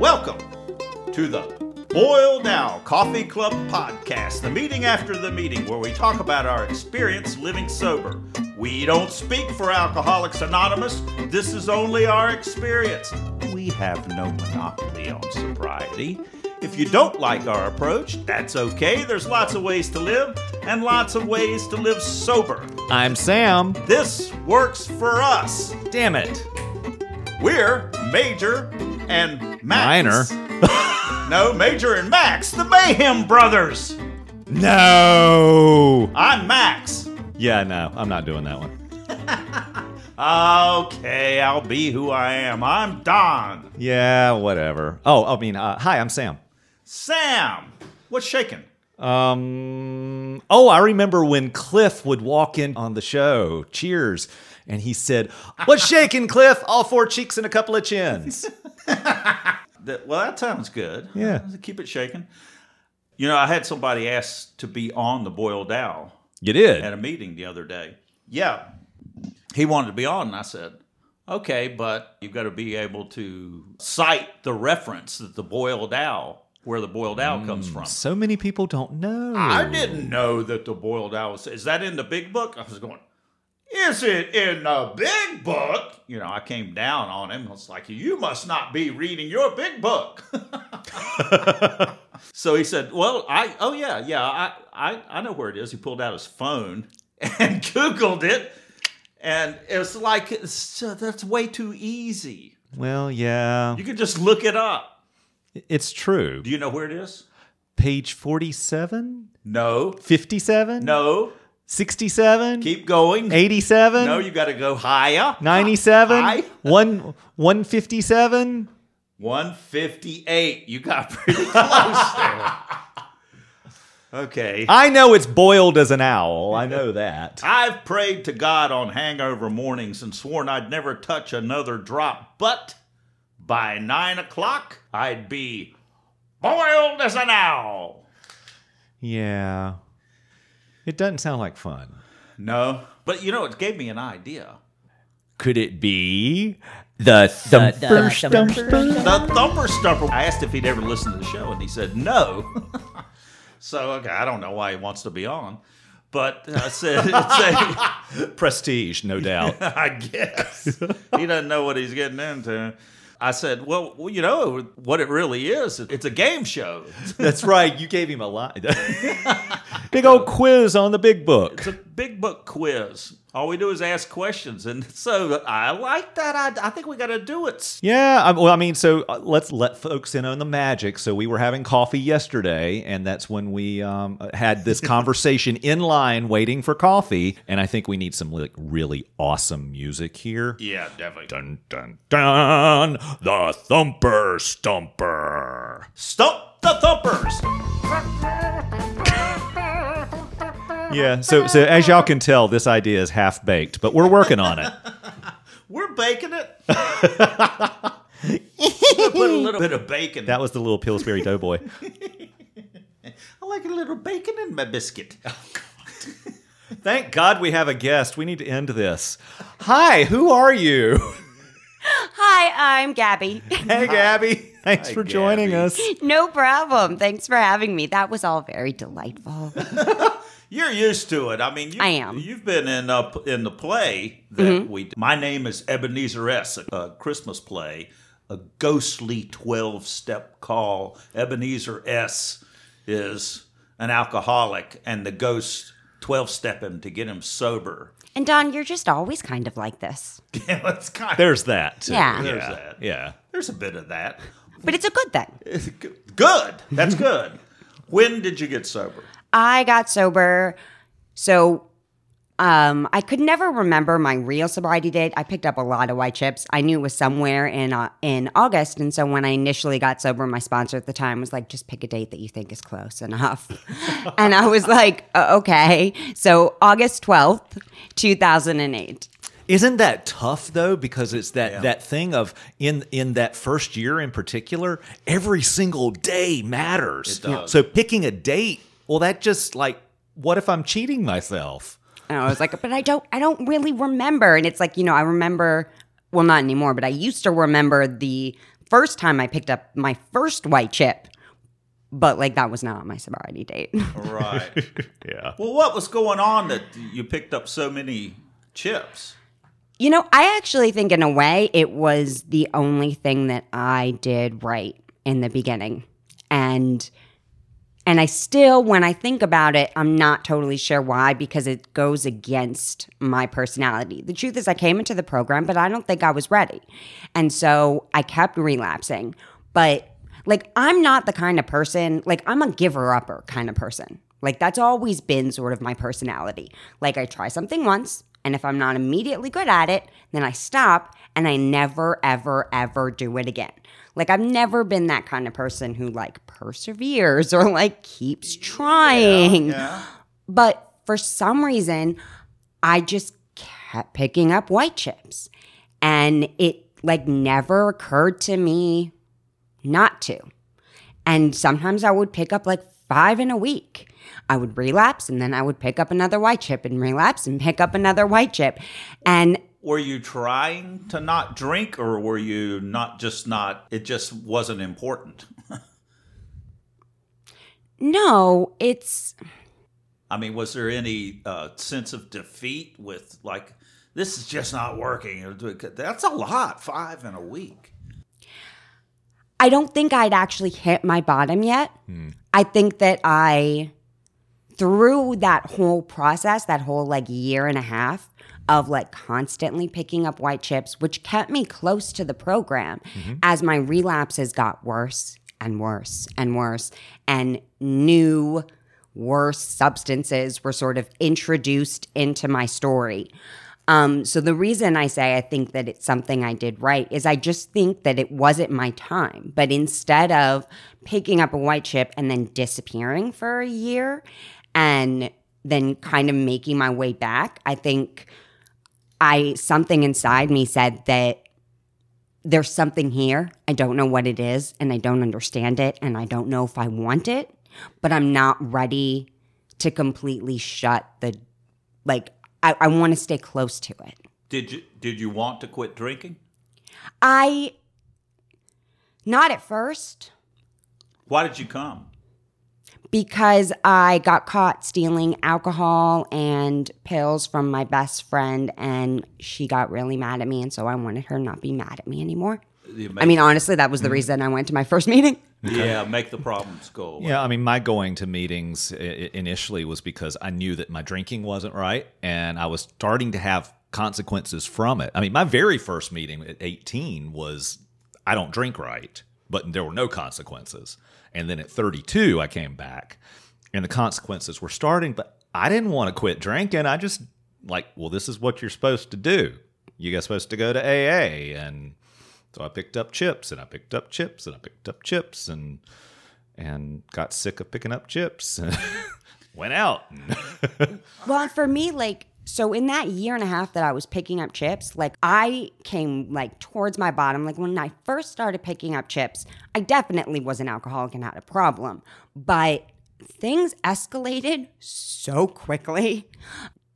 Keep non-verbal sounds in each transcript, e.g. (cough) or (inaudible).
Welcome to the Boiled Owl Coffee Club podcast, the meeting after the meeting where we talk about our experience living sober. We don't speak for Alcoholics Anonymous. This is only our experience. We have no monopoly on sobriety. If you don't like our approach, that's okay. There's lots of ways to live and lots of ways to live sober. I'm Sam. This works for us. Damn it. We're Major and Max. Minor. (laughs) No, Major and Max, the Mayhem Brothers. No. I'm Max. Yeah, no, I'm not doing that one. (laughs) Okay, I'll be who I am. I'm Don. Yeah, whatever. Oh, I mean, uh, hi, I'm Sam. Sam. What's shaking? Um. Oh, I remember when Cliff would walk in on the show. Cheers. And he said, "What's shaking, Cliff? All four cheeks and a couple of chins." (laughs) That, well, that sounds good. Yeah. Keep it shaking. You know, I had somebody ask to be on the Boiled Owl You did. at a meeting the other day. Yeah. He wanted to be on, and I said, okay, but you've got to be able to cite the reference that the Boiled Owl, where the Boiled Owl mm, comes from. So many people don't know. I didn't know that the boiled owl was. Is that in the big book? I was going. Is it in the big book? You know, I came down on him. I was like, "You must not be reading your big book." (laughs) so he said, "Well, I oh yeah yeah I I I know where it is." He pulled out his phone (laughs) and Googled it, and it's like it's, uh, that's way too easy. Well, yeah, You can just look it up. it's true. Do you know where it is? Page 47, No, 57, no. 67, Keep going. 87, No, you got to go higher. 97, High. 1 157. 158. You got pretty close (laughs) there. Okay. I know it's boiled as an owl. I know (laughs) that. I've prayed to God on hangover mornings and sworn I'd never touch another drop, but by nine o'clock, I'd be boiled as an owl. Yeah. It doesn't sound like fun. No, but you know, it gave me an idea. Could it be the thumper stumper? The Thumper Stumper. I asked if he'd ever listened to the show, and he said no. (laughs) so, okay, I don't know why he wants to be on. But uh, I said, (laughs) it's a, Prestige, no doubt. (laughs) I guess. he doesn't know what he's getting into. I said, well, well, you know what it really is? It's a game show. That's right. You gave him a lot. (laughs) big old quiz on the big book. Big book quiz. All we do is ask questions. And (laughs) so I like that. I, I think we got to do it. Yeah, I, well, I mean, so uh, let's let folks in on the magic. So we were having coffee yesterday, and that's when we um, had this (laughs) conversation in line waiting for coffee. And I think we need some like really awesome music here. Yeah, definitely. Dun dun dun! The thumper stumper. Stump the Thumpers. Yeah. So so as y'all can tell, this idea is half baked, but we're working on it. (laughs) We're baking it. (laughs) Put a little bit of bacon. That was the little Pillsbury Doughboy. (laughs) I like a little bacon in my biscuit. Thank God we have a guest. We need to end this. Hi, who are you? Hi, I'm Gabby. Hey, Gabby. Thanks Hi, for joining Gabby. us. no problem. Thanks for having me. That was all very delightful. You're used to it. I mean, you, I am. You've been in uh, in the play that we. My name is Ebenezer S. A, a Christmas play, a ghostly twelve step call. Ebenezer S. is an alcoholic, and the ghost twelve step him to get him sober. And Don, you're just always kind of like this. (laughs) Yeah, that's kind. There's that. too. Yeah. There's yeah. that. Yeah. There's a bit of that. But it's a good thing. Good. That's good. when did you get sober? I got sober. So um, I could never remember my real sobriety date. I picked up a lot of white chips. I knew it was somewhere in uh, in August, and so when I initially got sober, my sponsor at the time was like, "Just pick a date that you think is close enough," (laughs) and I was like, "Uh, "Okay." So August twelfth, two thousand and eight. Isn't that tough though? Because it's that that thing of in in that first year in particular, every single day matters. It does. So picking a date, well, that just like, what if I'm cheating myself? And I was like, but I don't, I don't really remember. And it's like, you know, I remember, well, not anymore, but I used to remember the first time I picked up my first white chip, but like that was not on my sobriety date. (laughs) Right. (laughs) Yeah. well, what was going on that you picked up so many chips? You know, I actually think in a way it was the only thing that I did right in the beginning. And and I still when I think about it, I'm not totally sure why because it goes against my personality. The truth is I came into the program, but I don't think I was ready. And so I kept relapsing. But like I'm not the kind of person, like I'm a giver upper kind of person. Like that's always been sort of my personality. Like I try something once, and if I'm not immediately good at it, then I stop and I never, ever, ever do it again. Like I've never been that kind of person who like perseveres or like keeps trying. Yeah. But for some reason, I just kept picking up white chips. And it like never occurred to me not to. And sometimes I would pick up like five in a week. I would relapse and then I would pick up another white chip and relapse and pick up another white chip. And Were you trying to not drink, or were you not just not? It just wasn't important. (laughs) no, it's I mean, was there any uh, sense of defeat with like this is just not working? That's a lot, five in a week. I don't think I'd actually hit my bottom yet. I think that I, through that whole process, that whole like year and a half of like constantly picking up white chips, which kept me close to the program as my relapses got worse and worse and worse, and new worse substances were sort of introduced into my story. Um, so the reason I say I think that it's something I did right is I just think that it wasn't my time. But instead of picking up a white chip and then disappearing for a year and then kind of making my way back, I think I something inside me said that there's something here. I don't know what it is and I don't understand it and I don't know if I want it, but I'm not ready to completely shut the like I, I want to stay close to it. Did you did you want to quit drinking? I not at first Why did you come? Because I got caught stealing alcohol and pills from my best friend and she got really mad at me and so I wanted her not be mad at me anymore. You I mean honestly that was the mm-hmm. reason I went to my first meeting. (laughs) yeah, make the problems go away. Yeah, I mean, my going to meetings i- i- initially was because I knew that my drinking wasn't right, and I was starting to have consequences from it. I mean, my very first meeting at 18 was I don't drink right, but there were no consequences. And then at 32, I came back, and the consequences were starting, but I didn't want to quit drinking. I just like, well, this is what you're supposed to do. You guys supposed to go to AA, and so I picked up chips, and I picked up chips, and I picked up chips, and and got sick of picking up chips (laughs) and went out. (laughs) Well, for me, like, so in that year and a half that I was picking up chips, like, I came like towards my bottom. Like, when I first started picking up chips, I definitely was an alcoholic and had a problem. But things escalated so quickly.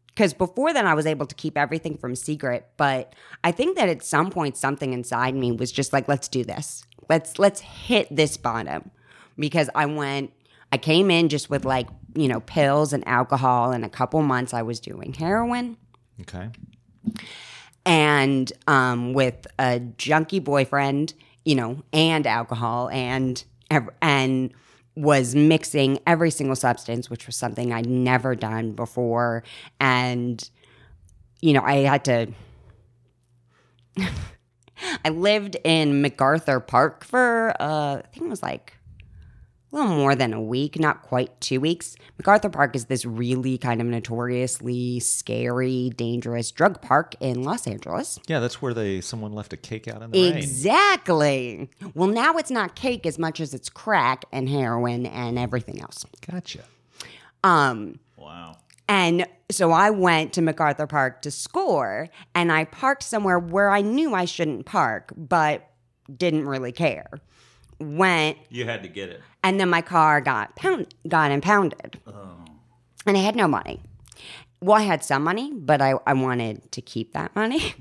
Because before then, I was able to keep everything from secret. But I think that at some point, something inside me was just like, let's do this. Let's let's hit this bottom. Because I went I came in just with like, you know, pills and alcohol. And a couple months I was doing heroin okay. and um, with a junkie boyfriend, you know, and alcohol and and was mixing every single substance, which was something I'd never done before. And, you know, I had to. (laughs) I lived in MacArthur Park for, uh, I think it was like a little more than a week, not quite two weeks. MacArthur Park is this really kind of notoriously scary, dangerous drug park in Los Angeles. Yeah, that's where they someone left a cake out in the rain. Exactly. Well, now it's not cake as much as it's crack and heroin and everything else. Gotcha. Um, Wow. and so I went to MacArthur Park to score, and I parked somewhere where I knew I shouldn't park, but didn't really care. Went You had to get it. and then my car got pound got impounded and i had no money well i had some money but i, I wanted to keep that money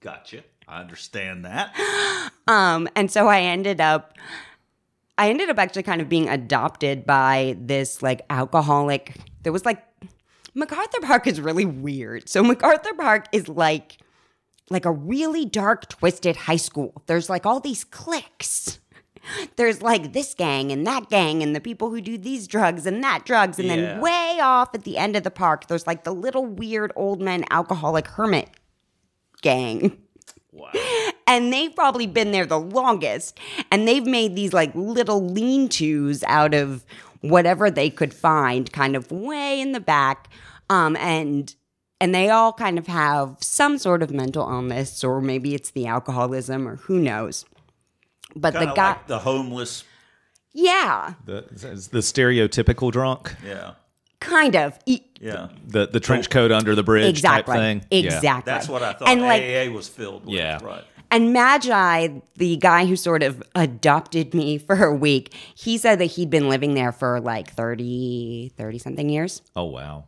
Gotcha. I understand that. (gasps) Um, and so I ended up, I ended up actually kind of being adopted by this like alcoholic. There was like MacArthur Park is really weird. So MacArthur Park is like like a really dark, twisted high school. There's like all these cliques. There's like this gang and that gang and the people who do these drugs and that drugs. And Yeah. then way off at the end of the park, there's like the little weird old man alcoholic hermit gang. Wow. And they've probably been there the longest. And they've made these like little lean tos out of whatever they could find, kind of way in the back. Um, and and they all kind of have some sort of mental illness, or maybe it's the alcoholism, or who knows. But Kind the guy, like the homeless. yeah, The, the stereotypical drunk, Yeah. kind of. E- Yeah. the the trench oh. coat under the bridge exactly. type thing. Yeah. Exactly. That's what I thought And like AA was filled with. Yeah. Right. And Magi, the guy who sort of adopted me for a week, he said that he'd been living there for like 30, 30 something years. Oh wow.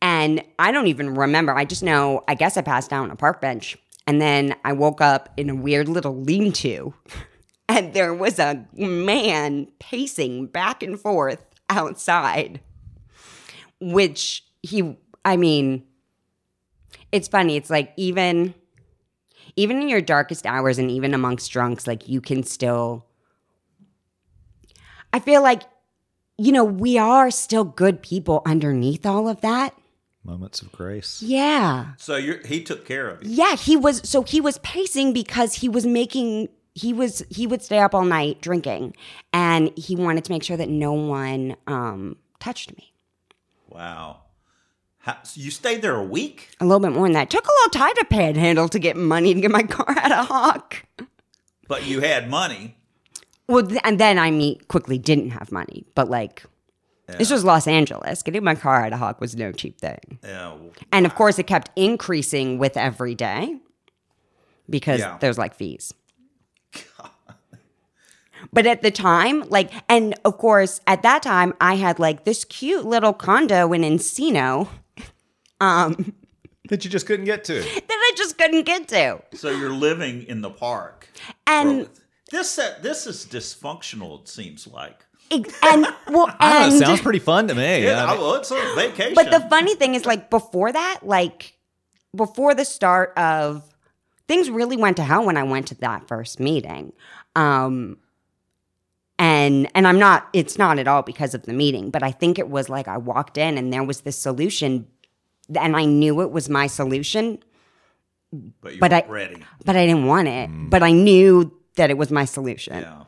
And I don't even remember. I just know, I guess I passed out on a park bench. And then I woke up in a weird little lean to. And there was a man pacing back and forth outside, which he, I mean, it's funny. It's like even even in your darkest hours and even amongst drunks, like you can still I feel like you know, we are still good people underneath all of that. Moments of grace. Yeah. So you're, he took care of you. Yeah, he was so he was pacing because he was making he was he would stay up all night drinking and he wanted to make sure that no one um touched me. Wow. How, so you stayed there a week? A little bit more than that. Took a little time to panhandle to get money to get my (laughs) car out of Hawk. But you had money. Well, th- and then I mean, quickly didn't have money, but like, this was Los Angeles. Getting my car out of Hawk was no cheap thing. Yeah. well, And of course, it kept increasing with every day because Yeah. there's like fees. But at the time, like, and of course, at that time, I had like this cute little condo in Encino (laughs) Um, That you just couldn't get to. that I just couldn't get to. So you're living in the park. And, Bro, this uh, this is dysfunctional. It seems like. and, well, (laughs) and, know, it sounds pretty fun to me. Yeah, I mean, well, it's a vacation. But the funny thing is, like before that, like before the start of things really went to hell when I went to that first meeting. Um and and I'm not it's not at all because of the meeting, but I think it was like I walked in and there was this solution and I knew it was my solution, but you but weren't I- ready. but I didn't want it. Mm. But I knew that it was my solution. Yeah.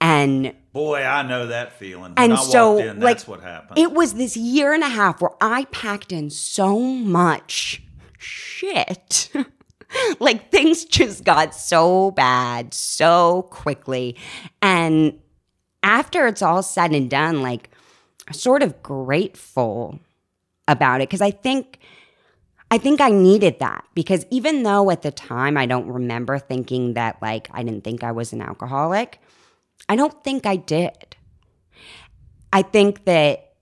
And Boy, I know that feeling. When And I so, walked in, like, what happened. It was this year and a half where I packed in so much shit. (laughs) like things just got so bad so quickly. And after it's all said and done, like sort of grateful about it because I think I think I needed that because even though at the time I don't remember thinking that like I didn't think I was an alcoholic, I don't think I did. I think that,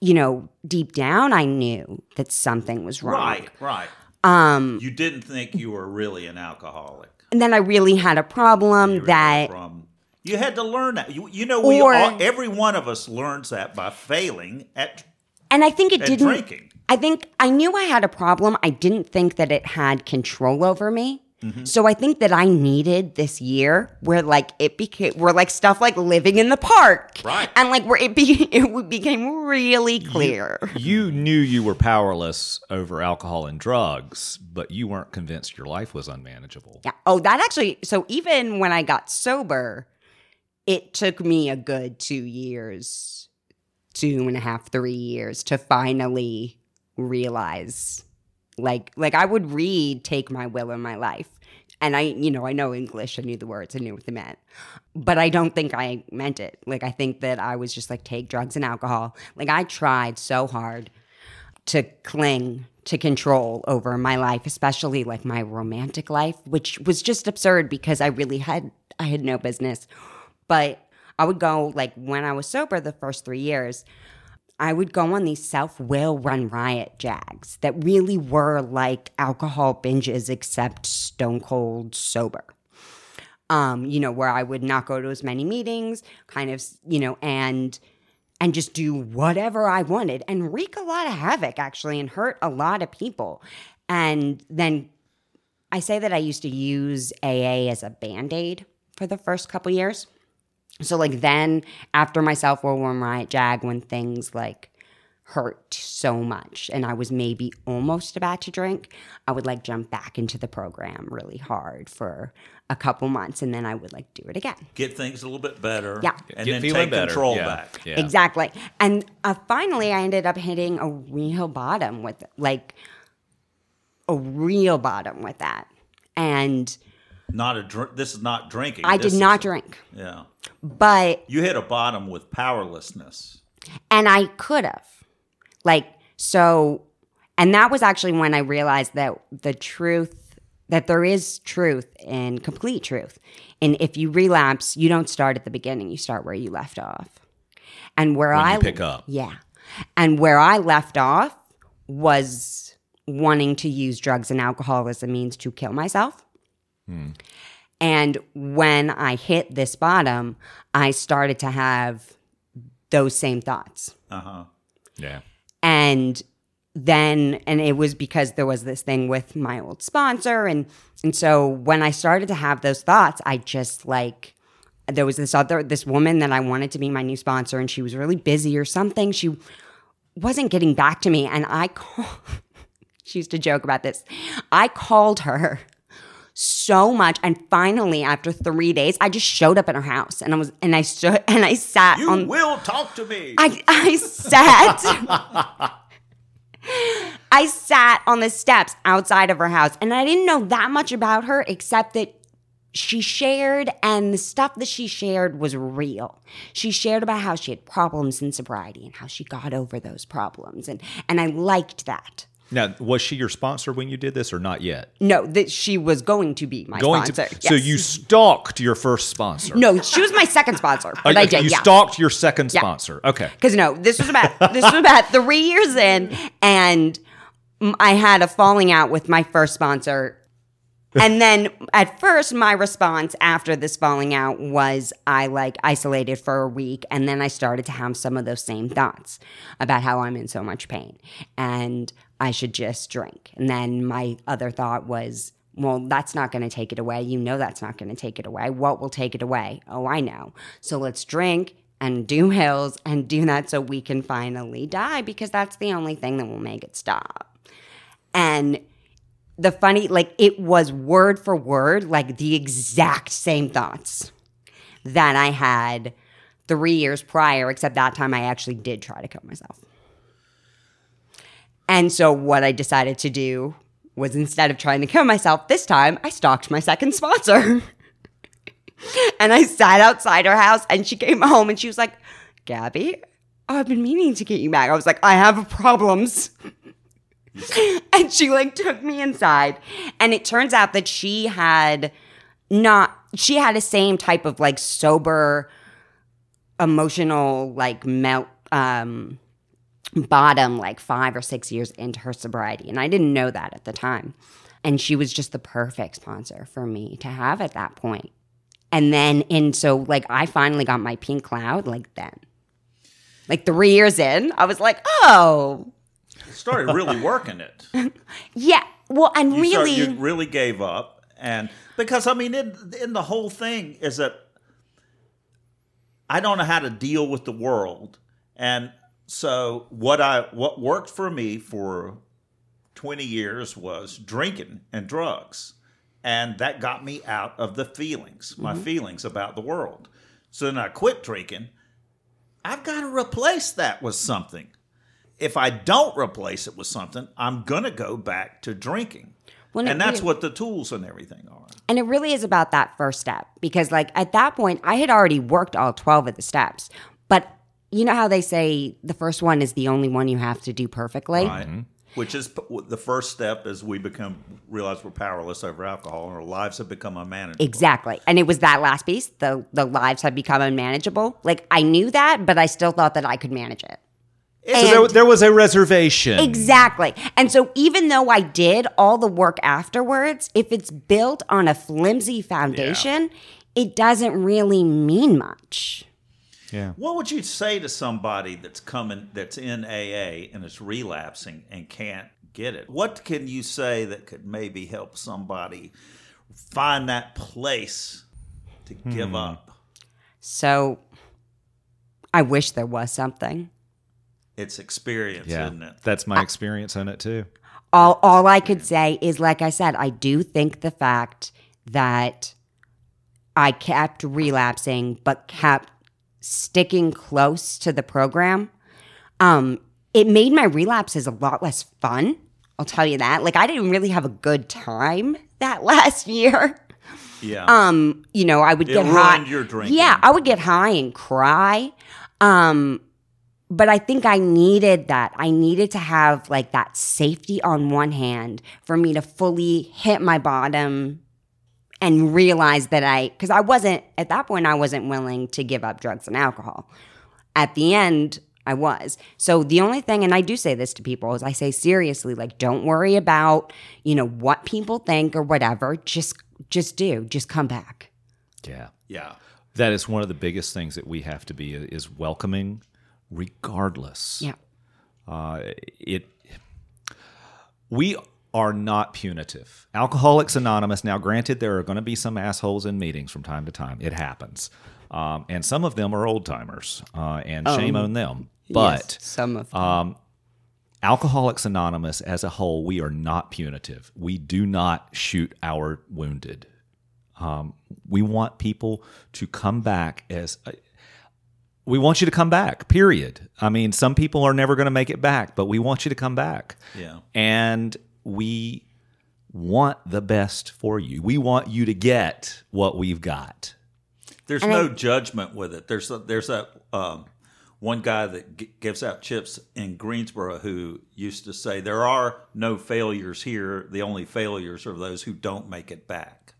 you know, deep down I knew that something was wrong. right, right. Um, You didn't think you were really an alcoholic. and then I really had a problem that from you had to learn that. You, you know, we Or- all, every one of us learns that by failing at, and I think it didn't drinking. I think I knew I had a problem. I didn't think that it had control over me. Mm-hmm. So I think that I needed this year where like it became where like stuff like living in the park. Right. And like where it be (laughs) it became really clear. you knew you were powerless over alcohol and drugs, but you weren't convinced your life was unmanageable. Yeah. Oh, that actually. So even when I got sober, it took me a good two years, two and a half, three years to finally realize, like, like I would read "Take My Will in My Life," and I, you know, I know English. I knew the words. I knew what they meant, but I don't think I meant it. Like, I think that I was just like, take drugs and alcohol. Like, I tried so hard to cling to control over my life, especially like my romantic life, which was just absurd because I really had I had no business. But I would go like when I was sober the first 3 years, I would go on these self will run riot jags that really were like alcohol binges, except stone cold sober. Um, you know, where I would not go to as many meetings, kind of, you know, and and just do whatever I wanted and wreak a lot of havoc actually and hurt a lot of people. And then I say that I used to use AA as a band aid for the first couple years. So like then after my self will run riot jag, when things like hurt so much and I was maybe almost about to drink, I would like jump back into the program really hard for a couple months and then I would like do it again. Get things a little bit better. Yeah. And Get then take better. control Yeah. back. Yeah. Exactly. And uh, finally, I ended up hitting a real bottom with like a real bottom with that. And Not a drink. this is not drinking. I This did not is- drink, Yeah. But You hit a bottom with powerlessness. and I could have. Like, so, and that was actually when I realized that the truth, that there is truth and complete truth. And if you relapse, you don't start at the beginning, you start where you left off. And where When I pick up. Yeah. And where I left off was wanting to use drugs and alcohol as a means to kill myself. Hmm. And when I hit this bottom, I started to have those same thoughts. Uh huh. Yeah. And then and it was because there was this thing with my old sponsor and and so when I started to have those thoughts, I just like there was this other this woman that I wanted to be my new sponsor and she was really busy or something. She wasn't getting back to me and I call (laughs) she used to joke about this. I called her so much and finally after 3 days I just showed up at her house and I was and I stood (laughs) and I sat You on will talk to me. I I sat (laughs) I sat on the steps outside of her house and I didn't know that much about her except that she shared and the stuff that she shared was real. She shared about how she had problems in sobriety and how she got over those problems and and I liked that. Now, was she your sponsor when you did this or not yet? No, that she was going to be my Going sponsor. to. So you stalked your first sponsor. No, she was my second sponsor. Oh, (laughs) But I did, You yeah. stalked your second Yeah. sponsor. Okay. Because no, this was about this was about three years in, and I had a falling out with my first sponsor. And then at first, my response after this falling out was I like isolated for a week. And then I started to have some of those same thoughts about how I'm in so much pain and I should just drink. And then my other thought was, well, that's not going to take it away. You know, that's not going to take it away. What will take it away? Oh, I know. So let's drink and do hills and do that so we can finally die because that's the only thing that will make it stop. And the funny, like, it was word for word, like the exact same thoughts that I had three years prior, except that time I actually did try to kill myself. And so, what I decided to do was instead of trying to kill myself, this time I stalked my second sponsor. (laughs) and I sat outside her house, and she came home and she was like, Gabby, I've been meaning to get you back. I was like, I have problems. (laughs) and she like took me inside. And it turns out that she had not, she had the same type of like sober, emotional, like melt, um, bottom like five or six years into her sobriety. And I didn't know that at the time. And she was just the perfect sponsor for me to have at that point. And then, and so like I finally got my pink cloud like then. Like three years in, I was like, oh, started really working it. (laughs) yeah. Well, and You really, you really gave up, and because I mean, in, in the whole thing is that I don't know how to deal with the world, and so what I what worked for me for twenty years was drinking and drugs, and that got me out of the feelings, my mm-hmm. feelings about the world. So then I quit drinking. I've got to replace that with something if I don't replace it with something, I'm gonna go back to drinking. Well, and that's really- what the tools and everything are. And it really is about that first step because, like, at that point, I had already worked all 12 of the steps. But you know how they say the first one is the only one you have to do perfectly? Right. Mm-hmm. Mm-hmm. Which is p- the first step as we become realize we're powerless over alcohol and our lives have become unmanageable. Exactly. And it was that last piece the, the lives have become unmanageable. Like, I knew that, but I still thought that I could manage it. So there, there was a reservation. Exactly. And so even though I did all the work afterwards, if it's built on a flimsy foundation, it doesn't really mean much. Yeah. What would you say to somebody that's coming, that's in AA and is relapsing and can't get it? What can you say that could maybe help somebody find that place to give hmm. up? So I wish there was something. It's experience, Yeah. isn't it? That's my experience in it too. all all I could say is like I said, I do think the fact that I kept relapsing but kept sticking close to the program, um, it made my relapses a lot less fun. I'll tell you that. Like I didn't really have a good time that (laughs) last year. Yeah. Um, you know, I would It get high. your drinking. Yeah, I would get high and cry. Um, but I think I needed that. I needed to have like that safety on one hand for me to fully hit my bottom and realize that I, because I wasn't, at that point, I wasn't willing to give up drugs and alcohol. At the end, I was. So the only thing, and I do say this to people, is I say seriously, like, don't worry about, you know, what people think or whatever. Just, just do. Just come back. Yeah. yeah. That is one of the biggest things that we have to be is welcoming regardless. Yeah. Uh, it we are not punitive. Alcoholics Anonymous. Now, granted, there are going to be some assholes in meetings from time to time. It happens, um, and some of them are old timers, uh, and shame on them. But Yes, some of them. um, Alcoholics Anonymous as a whole, we are not punitive. We do not shoot our wounded. Um, we want people to come back as. we want you to come back, period. I mean, some people are never going to make it back, but we want you to come back. Yeah. And we want the best for you. We want you to get what we've got. There's no judgment with it. There's a, there's that um, one guy that g- gives out chips in Greensboro who used to say there are no failures here. The only failures are those who don't make it back.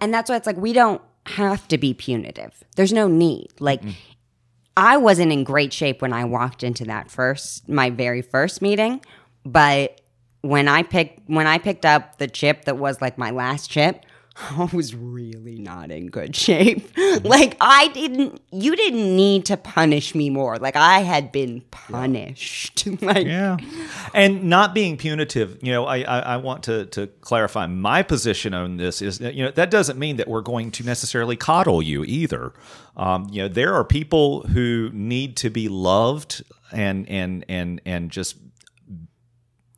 And that's why it's like we don't have to be punitive. There's no need. Like I wasn't in great shape when I walked into that first my very first meeting, but when I picked when I picked up the chip that was like my last chip, (laughs) I was really not in good shape. (laughs) like I didn't you didn't need to punish me more. Like I had been punished. (laughs) like Yeah. And not being punitive, you know, I, I, I want to, to clarify my position on this is that, you know, that doesn't mean that we're going to necessarily coddle you either. Um, you know, there are people who need to be loved and, and, and, and just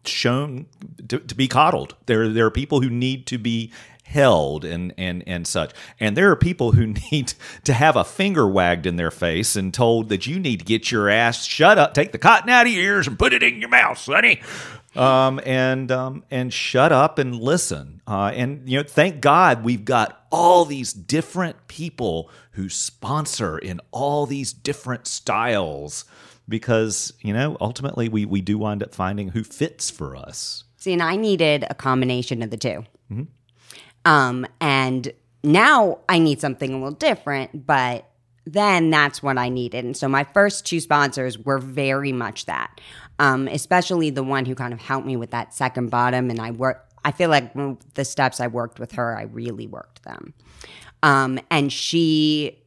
shown to, to be coddled. There, there are people who need to be held and, and, and such. And there are people who (laughs) need to have a finger wagged in their face and told that you need to get your ass shut up, take the cotton out of your ears and put it in your mouth, sonny. Um, and um, and shut up and listen. Uh, and you know, thank God we've got all these different people who sponsor in all these different styles because you know ultimately we we do wind up finding who fits for us. See, and I needed a combination of the 2 Um, and now I need something a little different, but then that's what I needed. And so my first two sponsors were very much that, um, especially the one who kind of helped me with that second bottom. And I work, I feel like the steps I worked with her, I really worked them. Um, and she,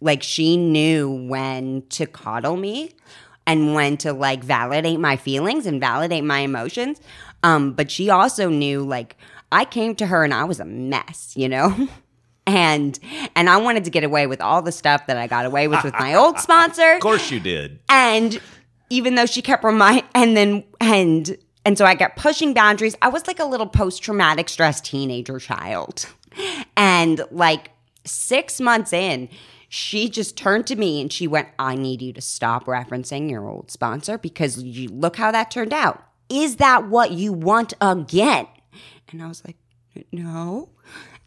like, she knew when to coddle me and when to like validate my feelings and validate my emotions. Um, but she also knew like I came to her and I was a mess, you know? (laughs) And and I wanted to get away with all the stuff that I got away with with my old (laughs) sponsor. Of course you did. And even though she kept remind (laughs) and then and and so I kept pushing boundaries. I was like a little post traumatic stress teenager child. And like 6 months in, she just turned to me and she went, "I need you to stop referencing your old sponsor because you look how that turned out. Is that what you want again?" And I was like, "No."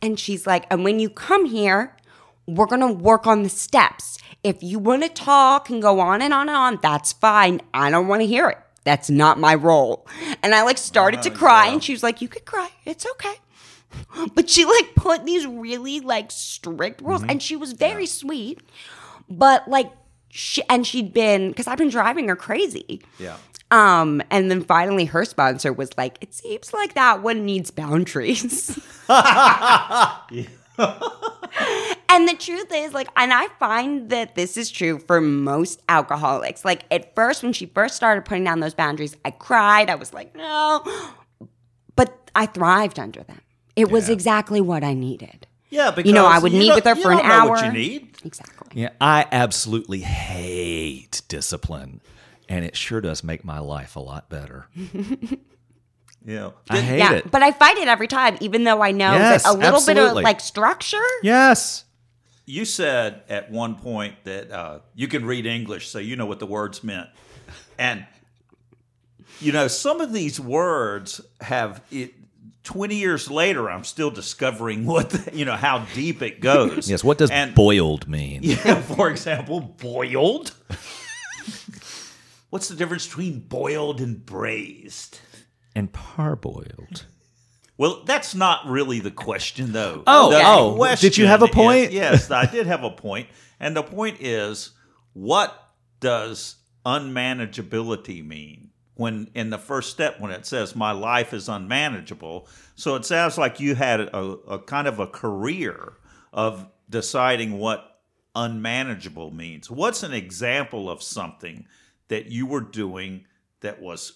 And she's like, "And when you come here, we're gonna work on the steps. If you wanna talk and go on and on and on, that's fine. I don't wanna hear it. That's not my role. And I like started to cry, and she was like, You could cry. It's okay. (laughs) But she like put these really like strict rules, and she was very sweet. But like, she, and she'd been because I've been driving her crazy. Yeah. Um, and then finally her sponsor was like, it seems like that one needs boundaries. (laughs) (laughs) and the truth is, like, and I find that this is true for most alcoholics. Like, at first, when she first started putting down those boundaries, I cried. I was like, no. But I thrived under them. It was exactly what I needed. Yeah, because You know, I would meet with her you for an don't know What hour. you need. Exactly. Yeah, I absolutely hate discipline, and it sure does make my life a lot better. (laughs) Yeah. I hate yeah, it. but I fight it every time, even though I know Yes, that a little bit of like structure. Yes. You said at one point that uh, you can read English, so you know what the words meant. And, you know, some of these words have it. 20 years later, I'm still discovering (laughs) what, the, you know, how deep it goes. Yes. What does and, boiled mean? (laughs) Yeah, for example, boiled. What's the difference between boiled and braised? And parboiled. Well, that's not really the question, though. Oh, The oh, did you have a point? is- yes, I did have a point, and the point is, what does unmanageability mean? When in the first step, when it says my life is unmanageable, so it sounds like you had a, a kind of a career of deciding what unmanageable means. What's an example of something that you were doing that was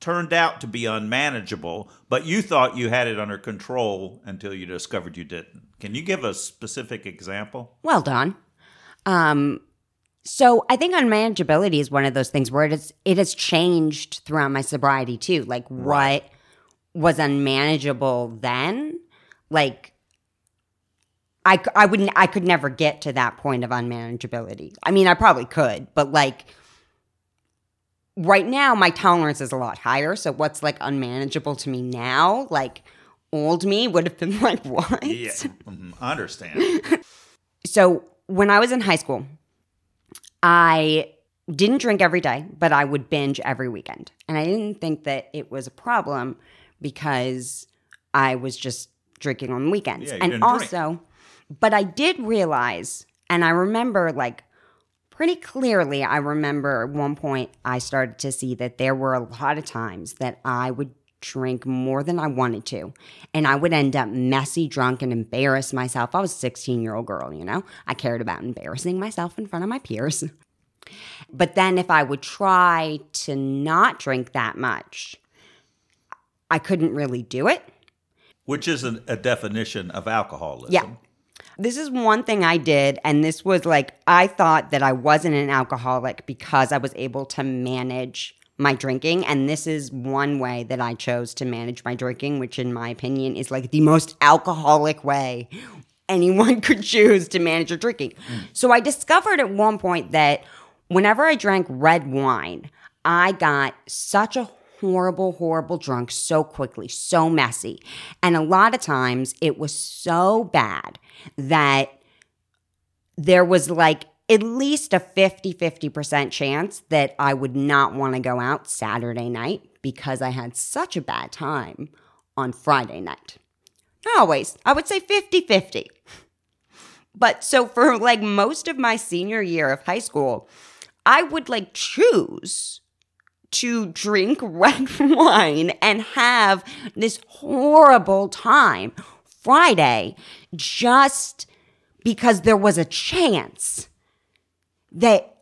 turned out to be unmanageable, but you thought you had it under control until you discovered you didn't. Can you give a specific example? Well done. Um, so I think unmanageability is one of those things where it is it has changed throughout my sobriety too. Like what was unmanageable then, like I, I wouldn't I could never get to that point of unmanageability. I mean, I probably could, but like right now my tolerance is a lot higher. So what's like unmanageable to me now, like old me would have been (laughs) like what? Yeah, mhm, I understand. (laughs) so when I was in high school, I didn't drink every day, but I would binge every weekend. And I didn't think that it was a problem because I was just drinking on weekends. Yeah, and didn't drink. also, but I did realize, and I remember like pretty clearly, I remember at one point I started to see that there were a lot of times that I would drink more than I wanted to. And I would end up messy drunk and embarrass myself. I was a 16 year old girl, you know? I cared about embarrassing myself in front of my peers. But then if I would try to not drink that much, I couldn't really do it. Which is a definition of alcoholism. Yeah. This is one thing I did, and this was like, I thought that I wasn't an alcoholic because I was able to manage my drinking. And this is one way that I chose to manage my drinking, which, in my opinion, is like the most alcoholic way anyone (laughs) could choose to manage your drinking. Mm. So I discovered at one point that whenever I drank red wine, I got such a horrible, horrible drunk so quickly, so messy. And a lot of times it was so bad that there was like at least a 50 50% chance that I would not want to go out Saturday night because I had such a bad time on Friday night. Not always, I would say 50 50. But so for like most of my senior year of high school, I would like choose to drink (laughs) red wine and have this horrible time Friday just because there was a chance that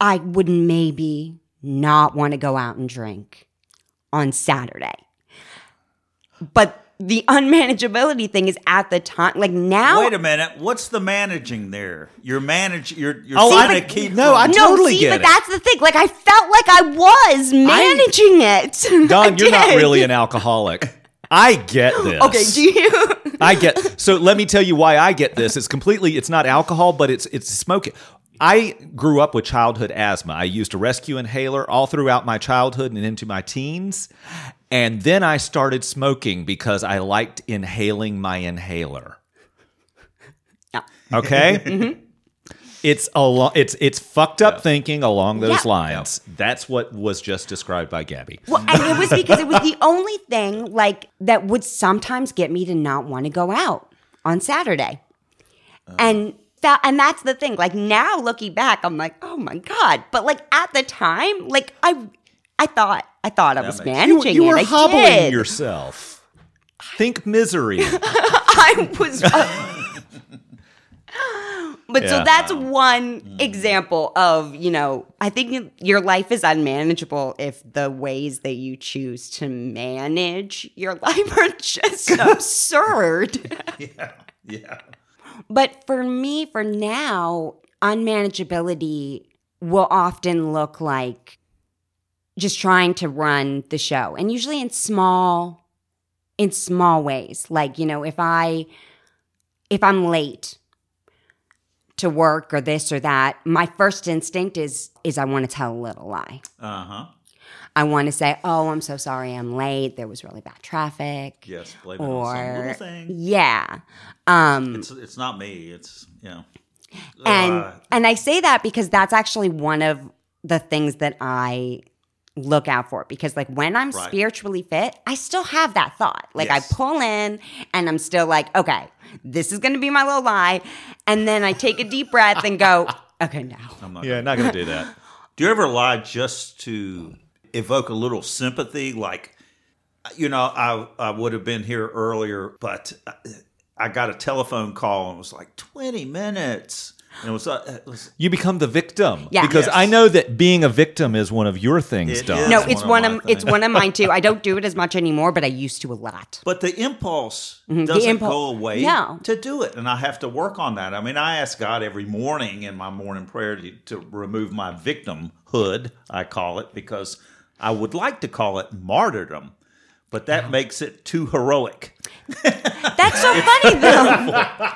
I would maybe not want to go out and drink on Saturday. But the unmanageability thing is at the time, like now. Wait a minute. What's the managing there? You're manage. You're you're Oh, trying I- to keep. no, I from- no, totally see, get but it. that's the thing. Like I felt like I was managing it. I (laughs) Don, you're not really an alcoholic. I get (laughs) this. Okay, do you? (laughs) I get so let me tell you why I get this. It's completely it's not alcohol, but it's it's smoking. I grew up with childhood asthma. I used a rescue inhaler all throughout my childhood and into my teens. And then I started smoking because I liked inhaling my inhaler. Yeah. Okay? (laughs) Mm-hmm. It's a lo- it's it's fucked up thinking along those Yeah. lines. That's what was just described by Gabby. Well, and it was because it was the only thing like that would sometimes get me to not want to go out on Saturday. Uh. And felt, and that's the thing. Like now looking back, I'm like, oh my god. But like at the time, like I, I thought, I thought I was makes- You, managing you were it. I hobbling did. yourself. Think misery. (laughs) I was. (laughs) (laughs) but so Yeah. that's one mm. example of, you know, I think your life is unmanageable if the ways that you choose to manage your life are just absurd. Yeah. Yeah. But for me, for now, unmanageability will often look like just trying to run the show and usually in small in small ways like you know if i if i'm late to work or this or that my first instinct is is i want to tell a little lie Uh huh. i want to say oh i'm so sorry i'm late there was really bad traffic Yes. Blame it on some little thing. yeah um It's it's not me. It's you know. and Uh, and I say that because that's actually one of the things that I look out for it because like when I'm Right. spiritually fit, I still have that thought. Like Yes. I pull in and I'm still like, okay, this is going to be my little lie, and then I take a deep breath and go, (laughs) okay, now. I'm not. yeah, not going to do that. (laughs) Do you ever lie just to evoke a little sympathy? Like, you know, I I would have been here earlier, but I got a telephone call and it was like 20 minutes. And it was, uh, it was You become the victim. Yeah. Because Yes. I know that being a victim is one of your things, It Don. No, it's one one of of it's one of mine too. I don't do it as much anymore, but I used to a lot. but the impulse the doesn't impul- go away No. to do it. And I have to work on that. I mean, I ask God every morning in my morning prayer to, to remove my victimhood, I call it, because I would like to call it martyrdom, but that makes it too heroic. That's so (laughs) funny though.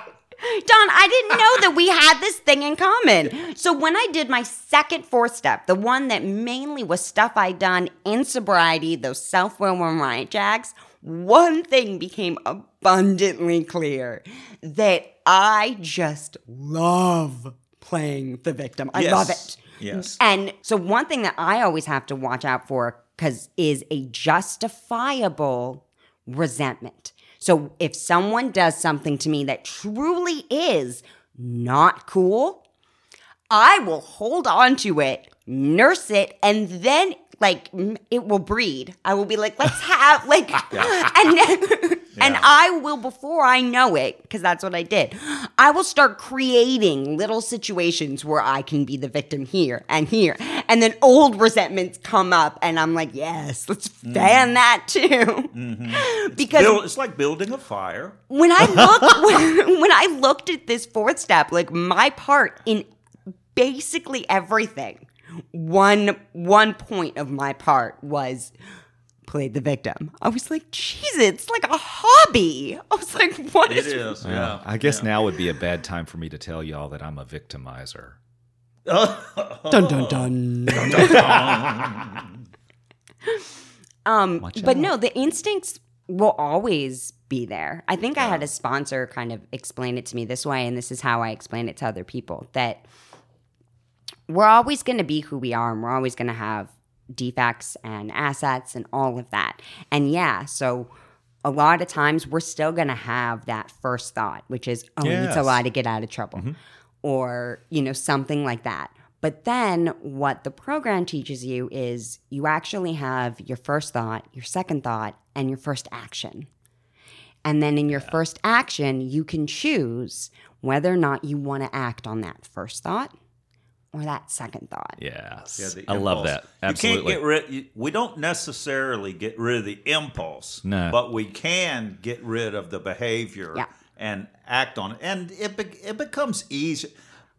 Don, I didn't know that we had this thing in common. So when I did my second fourth step, the one that mainly was stuff I'd done in sobriety, those self-will and riot jacks, one thing became abundantly clear that I just love playing the victim. I Yes. love it. Yes. And so one thing that I always have to watch out for cuz is a justifiable resentment. So if someone does something to me that truly is not cool, I will hold on to it, nurse it, and then like it will breed. I will be like, let's have like, (laughs) (laughs) and and I will before I know it, because that's what I did. I will start creating little situations where I can be the victim here and here, and then old resentments come up, and I'm like, yes, let's fan mm-hmm. that too, mm-hmm. (laughs) because Build, it's like building a fire. when I (laughs) look when, when I looked at this fourth step, like my part in basically everything, one one point of my part was played the victim. I was like, Jesus, it's like a hobby. I was like, what It is is. Yeah. Yeah. I guess yeah. now would be a bad time for me to tell y'all that I'm a victimizer. (laughs) dun dun dun. um, Watch but out. no, the instincts will always be there. I think I had a sponsor kind of explain it to me this way, and this is how I explain it to other people that we're always going to be who we are, and we're always going to have defects and assets and all of that. And yeah, so a lot of times we're still going to have that first thought, which is, oh, he needs a Yes. lie to get out of trouble, mm-hmm. or, you know, something like that. But then what the program teaches you is you actually have your first thought, your second thought, and your first action. And then in your first action, you can choose whether or not you want to act on that first thought or that second thought. Yes. Yeah, the I love that. Absolutely. You can't get rid. You, we don't necessarily get rid of the impulse, No. but we can get rid of the behavior Yeah. and act on it, and it be, it becomes easy.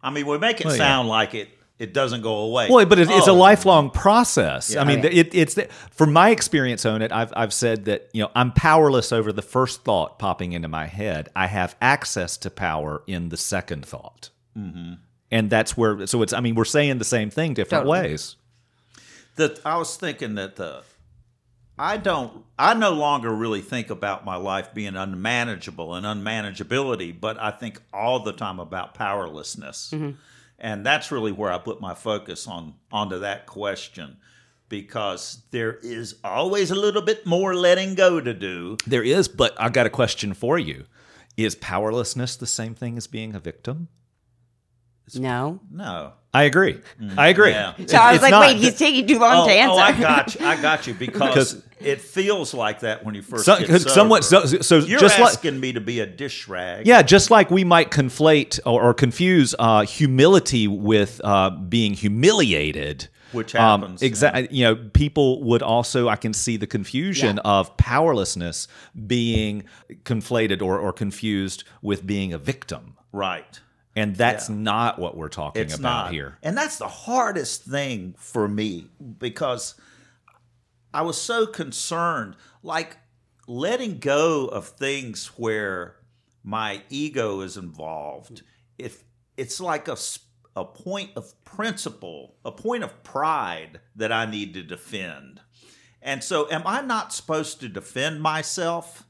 I mean, we make it Well, yeah. sound like it it doesn't go away. Well, but it, it's a Oh, lifelong process. I mean, Oh, yeah. it, it's the, from my experience on it. I've I've said that you know I'm powerless over the first thought popping into my head. I have access to power in the second thought, mm-hmm. And that's where. So it's. I mean, we're saying the same thing different Totally. ways. that I was thinking that the I don't I no longer really think about my life being unmanageable and unmanageability, but I think all the time about powerlessness. Mm-hmm. And that's really where I put my focus on onto that question because there is always a little bit more letting go to do. There is, but I got a question for you: Is powerlessness the same thing as being a victim? No. No. I agree. I agree. Yeah. So I was like, not- wait, he's taking too long Oh, to answer. oh, I got you. I got you (laughs) because Because- it feels like that when you first So- get 'cause somewhat- so- so You're just like- asking me to be a dish rag. Yeah, just like we might conflate or, or confuse uh, humility with uh, being humiliated. Which happens, Exactly. You know, people would also, I can see the confusion Yeah. of powerlessness being conflated or, or confused with being a victim. Right. And that's Yeah. not what we're talking It's about not here. And that's the hardest thing for me because I was so concerned, like letting go of things where my ego is involved. If it's like a a point of principle, a point of pride that I need to defend. And so, am I not supposed to defend myself?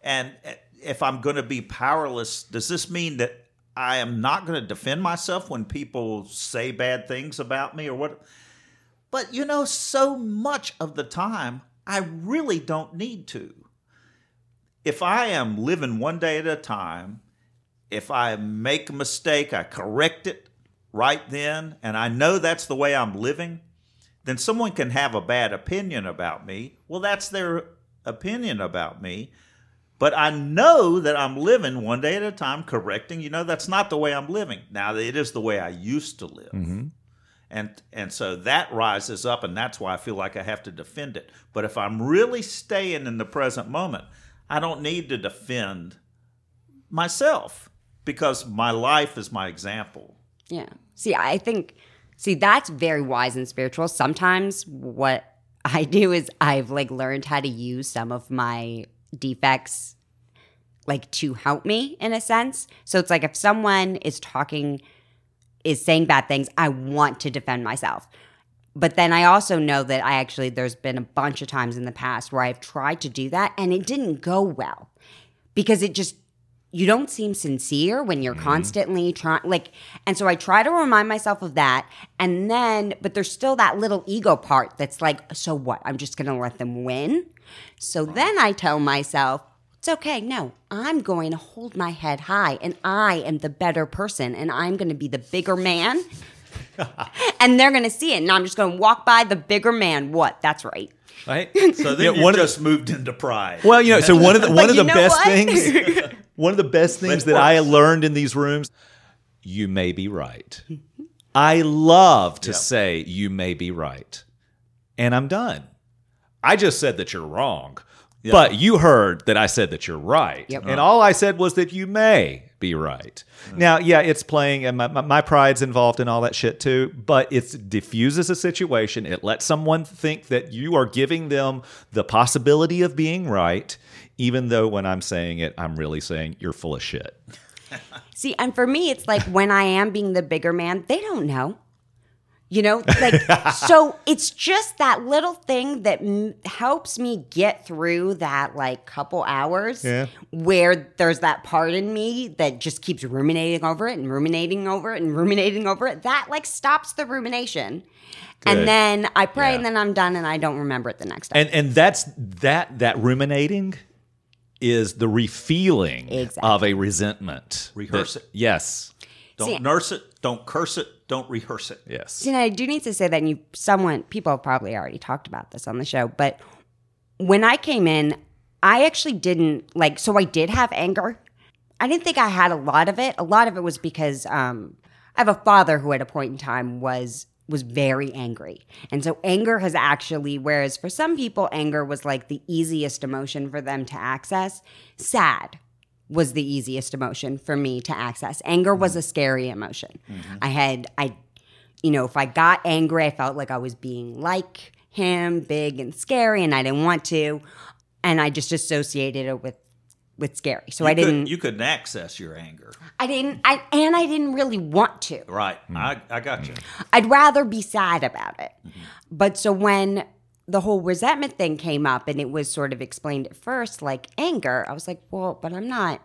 And eh, if I'm going to be powerless, does this mean that I am not going to defend myself when people say bad things about me or what? But you know, so much of the time, I really don't need to. If I am living one day at a time, if I make a mistake, I correct it right then, and I know that's the way I'm living, then someone can have a bad opinion about me. Well, that's their opinion about me. But I know that I'm living one day at a time, correcting. You know, that's not the way I'm living. Now, it is the way I used to live. Mm-hmm. And, and so that rises up, and that's why I feel like I have to defend it. But if I'm really staying in the present moment, I don't need to defend myself because my life is my example. Yeah. See, I think, see, that's very wise and spiritual. Sometimes what I (laughs) do is I've like learned how to use some of my defects like to help me in a sense. So it's like if someone is talking, is saying bad things, I want to defend myself. But then I also know that I actually, there's been a bunch of times in the past where I've tried to do that and it didn't go well because it just, you don't seem sincere when you're mm-hmm. constantly trying like and so i try to remind myself of that and then but there's still that little ego part that's like so what? I'm just gonna let them win? So then i tell myself it's okay. No i'm going to hold my head high and i am the better person and i'm going to be the bigger man. (laughs) And they're going to see it and i'm just going to walk by the bigger man. What? That's right. Right? (laughs) So then Yeah, you one of the- just moved into pride. Well, you know, so one of the (laughs) one of the best what? things one of the best things that I learned in these rooms, you may be right. (laughs) I love to Yeah. say you may be right. And I'm done. I just said that you're wrong. But you heard that I said that you're right. Yep. And all I said was that you may be right. Now, yeah, it's playing, and my, my, my pride's involved in all that shit too, but it diffuses a situation. It lets someone think that you are giving them the possibility of being right, even though when I'm saying it, I'm really saying you're full of shit. (laughs) See, and for me, it's like when I am being the bigger man, they don't know. You know, like, (laughs) so it's just that little thing that m- helps me get through that like couple hours Yeah. where there's that part in me that just keeps ruminating over it and ruminating over it and ruminating over it. That like stops the rumination. Good. And then I pray Yeah. and then I'm done and I don't remember it the next time. And and that's that that ruminating is the refeeling Exactly. of a resentment. Rehearse That- it. Yes. Don't See- nurse it, don't curse it, don't rehearse it. Yes. See, and I do need to say that and you someone people have probably already talked about this on the show, but when I came in, I actually didn't like so I did have anger. I didn't think I had a lot of it. A lot of it was because um, I have a father who at a point in time was was very angry. And so anger has actually whereas for some people anger was like the easiest emotion for them to access, sad was the easiest emotion for me to access. Anger was a scary emotion. Mm-hmm. I had I you know, if I got angry, I felt like I was being like him, big and scary, and I didn't want to. And I just associated it with with scary. So You I didn't Couldn't, you couldn't access your anger. I didn't I and I didn't really want to. Right. Hmm. I, I got you. Mm. I'd rather be sad about it. Mm-hmm. But so when the whole resentment thing came up and it was sort of explained at first like anger, I was like, well, but I'm not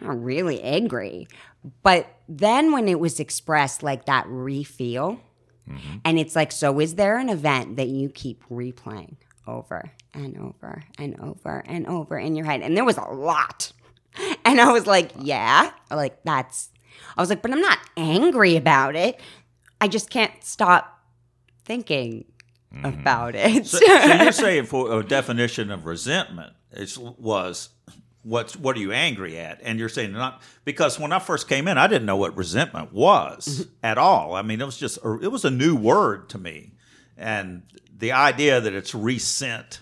I'm not really angry. But then when it was expressed like that refeel, mm-hmm. and it's like, so is there an event that you keep replaying over and over and over and over in your head? And there was a lot. (laughs) And I was like, yeah, like that's I was like, but I'm not angry about it. I just can't stop thinking mm-hmm. about it. So, so you're saying for a definition of resentment, it was what's what are you angry at? And you're saying not because when I first came in, I didn't know what resentment was mm-hmm. at all. I mean, it was just it was a new word to me, and the idea that it's resent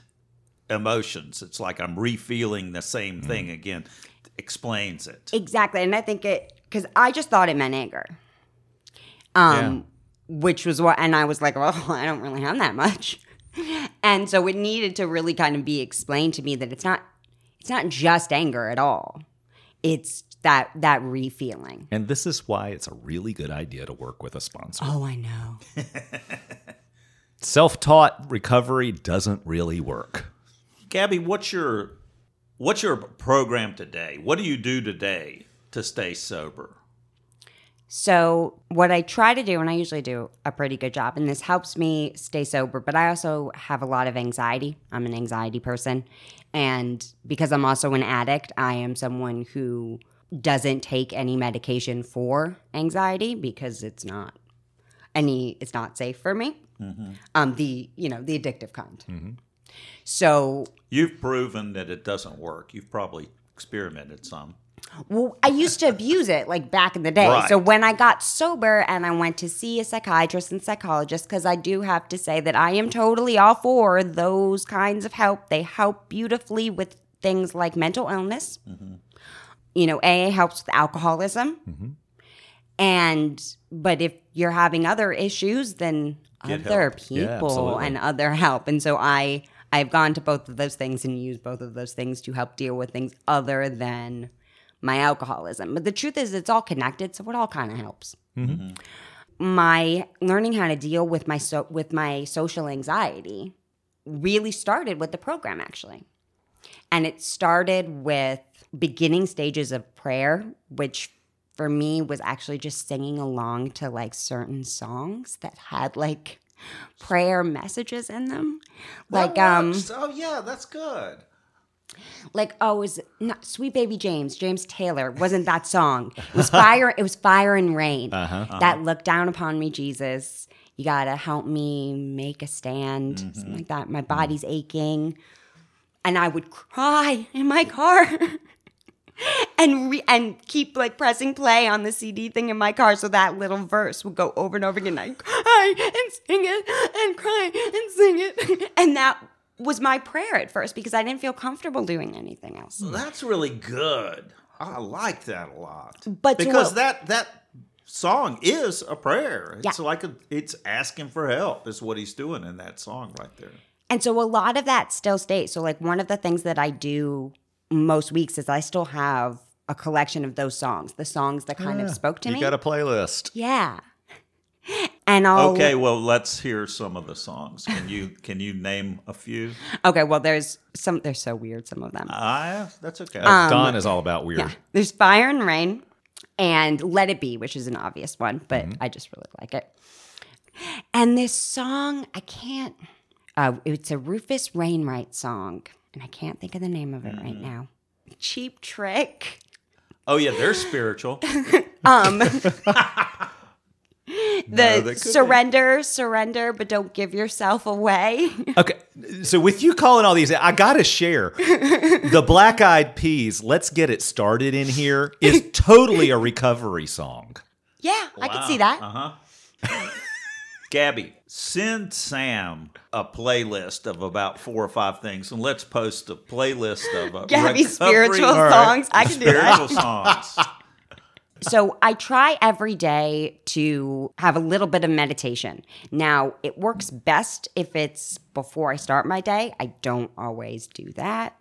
emotions, it's like I'm refeeling the same thing again, explains it. Exactly. And I think it, because I just thought it meant anger. Um, which was what, and I was like, well, (laughs) I don't really have that much. And so it needed to really kind of be explained to me that it's not, it's not just anger at all. It's that, that refeeling. And this is why it's a really good idea to work with a sponsor. Oh, I know. (laughs) Self taught recovery doesn't really work. Gabby, what's your what's your program today? What do you do today to stay sober? So, what I try to do, and I usually do a pretty good job, and this helps me stay sober, but I also have a lot of anxiety. I'm an anxiety person. And because I'm also an addict, I am someone who doesn't take any medication for anxiety because it's not any it's not safe for me Mm-hmm. um the you know the addictive kind mm-hmm. so You've proven that it doesn't work. You've probably experimented some. Well, I used to abuse it like back in the day. Right. So when I got sober and I went to see a psychiatrist and psychologist, because I do have to say that I am totally all for those kinds of help. They help beautifully with things like mental illness. Mm-hmm. You know, AA helps with alcoholism. And, but if you're having other issues, then Get other help. People absolutely. and other help. And so I, I've gone to both of those things and used both of those things to help deal with things other than my alcoholism. But the truth is, it's all connected, so it all kind of helps. Mm-hmm. My learning how to deal with my so- with my social anxiety really started with the program, actually, and it started with beginning stages of prayer, which for me was actually just singing along to like certain songs that had like prayer messages in them, like um oh yeah, that's good. like oh it was not sweet baby james james taylor wasn't that song. It was fire it was fire and rain (laughs) uh-huh. Uh-huh. that look down upon me jesus. You gotta help me make a stand. Mm-hmm. Something like that. My body's aching. And i would cry in my car (laughs) and re- and keep like pressing play on the cd thing in my car so that little verse would go over and over again i cry and sing it and cry and sing it (laughs) and that was my prayer at first because I didn't feel comfortable doing anything else. That's really good. I like that a lot. But because that that song is a prayer. It's Yeah. like a, it's asking for help is what he's doing in that song right there. And so a lot of that still stays. So like one of the things that I do most weeks is I still have a collection of those songs, the songs that kind of spoke to you me. You got a playlist. yeah. (laughs) And I'll Okay, well let's hear some of the songs. Can you (laughs) can you name a few? Okay, well there's some they're so weird some of them. Ah, that's okay. Don is all about weird. Yeah. There's Fire and Rain and Let It Be, which is an obvious one, but I just really like it. And this song, I can't, uh, it's a Rufus Wainwright song, and I can't think of the name of it right now. Cheap Trick. oh yeah, they're spiritual. (laughs) Um, (laughs) (laughs) the could be. surrender, surrender, but don't give yourself away. Okay, so with you calling all these, I gotta share the Black Eyed Peas. Let's get it started in here is totally a recovery song. yeah, I can see that. Uh huh. Gabby, send Sam a playlist of about four or five things, and let's post a playlist of uh, (laughs) Gabby's recovery- spiritual songs. I can do that. spiritual (laughs) songs. So I try every day to have a little bit of meditation. Now, it works best if it's before I start my day. I don't always do that.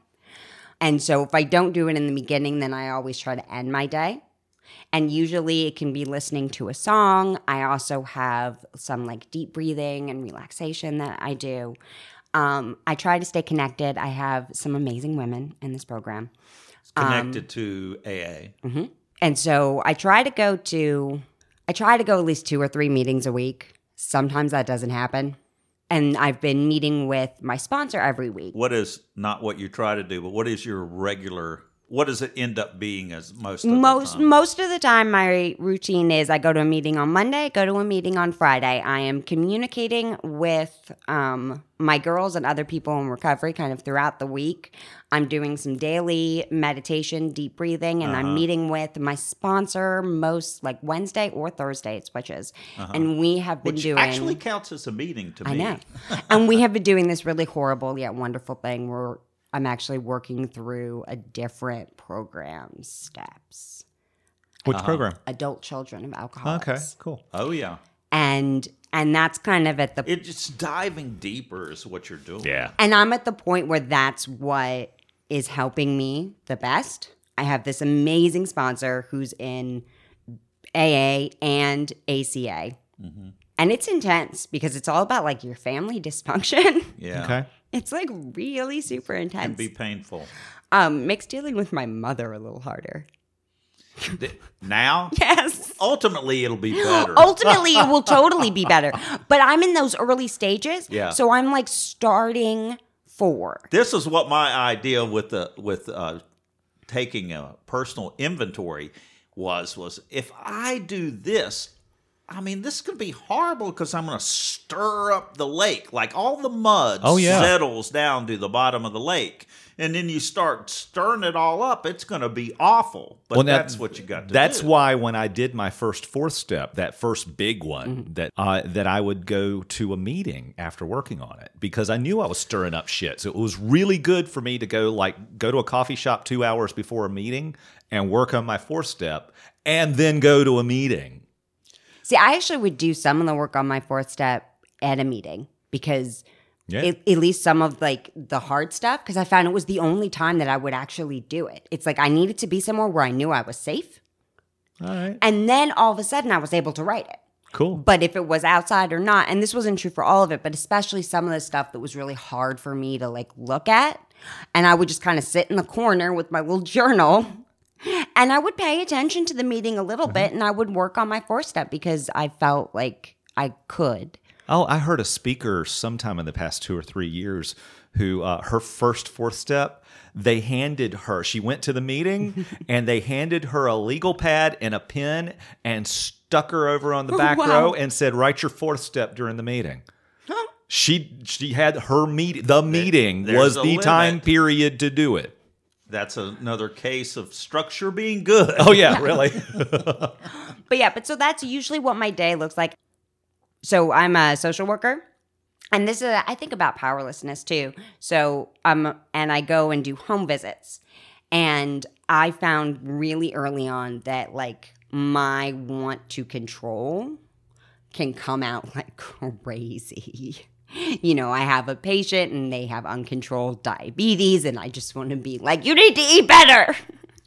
And so if I don't do it in the beginning, then I always try to end my day. And usually it can be listening to a song. I also have some like deep breathing and relaxation that I do. Um, I try to stay connected. I have some amazing women in this program. Connected to AA. And so I try to go to I try to go at least two or three meetings a week. Sometimes that doesn't happen. And I've been meeting with my sponsor every week. What is not what you try to do, but what is your regular what does it end up being as most of most the time? most of the time my routine is i go to a meeting on monday go to a meeting on friday i am communicating with um, my girls and other people in recovery kind of throughout the week i'm doing some daily meditation deep breathing and Uh-huh. i'm meeting with my sponsor most like wednesday or thursday it switches Uh-huh. and we have been Which doing actually counts as a meeting to I me. know. and we have been doing this really horrible yet wonderful thing where I'm actually working through a different program steps. Which program? Adult children of alcoholics. Okay, cool. Oh yeah, And and that's kind of at the it just diving deeper is what you're doing. Yeah. and I'm at the point where that's what is helping me the best. I have this amazing sponsor who's in AA and ACA. Mm-hmm. And it's intense because it's all about like your family dysfunction. yeah. Okay. It's like really super intense. Can be painful. um, makes dealing with my mother a little harder. Now, (laughs) Yes. ultimately, it'll be (gasps) better. Ultimately, it will totally be (laughs) better. But I'm in those early stages. Yeah. So I'm like starting four. this is what my idea with the with uh, taking a personal inventory was was if I do this, I mean this could be horrible because I'm going to stir up the lake, like all the mud Oh, yeah. settles down to the bottom of the lake, and then you start stirring it all up. It's going to be awful. But Well, that- that's what you got to do. That's do. why when I did my first fourth step, that first big one, Mm-hmm. that uh, that I would go to a meeting after working on it because I knew I was stirring up shit. So it was really good for me to go like go to a coffee shop two hours before a meeting and work on my fourth step, and then go to a meeting. See, I actually would do some of the work on my fourth step at a meeting because Yeah. at, at least some of like the hard stuff, because I found it was the only time that I would actually do it. It's like I needed to be somewhere where I knew I was safe. All right, And then all of a sudden I was able to write it. cool. But if it was outside or not, and this wasn't true for all of it, but especially some of the stuff that was really hard for me to like look at. And I would just kind of sit in the corner with my little journal and I would pay attention to the meeting a little bit and I would work on my four step because I felt like I could. Oh, I heard a speaker sometime in the past two or three years who uh, her first fourth step, they handed her, she went to the meeting (laughs) and they handed her a legal pad and a pen and stuck her over on the back Wow. row and said, write your fourth step during the meeting. She she had her meet the meeting there's was a the time period to do it. That's another case of structure being good. Oh yeah, really? (laughs) But yeah, but so that's usually what my day looks like. So I'm a social worker. And this is I think about powerlessness too. So um and I go and do home visits. And I found really early on that like my want to control can come out like (laughs) crazy. You know, I have a patient and they have uncontrolled diabetes and I just want to be like, you need to eat better.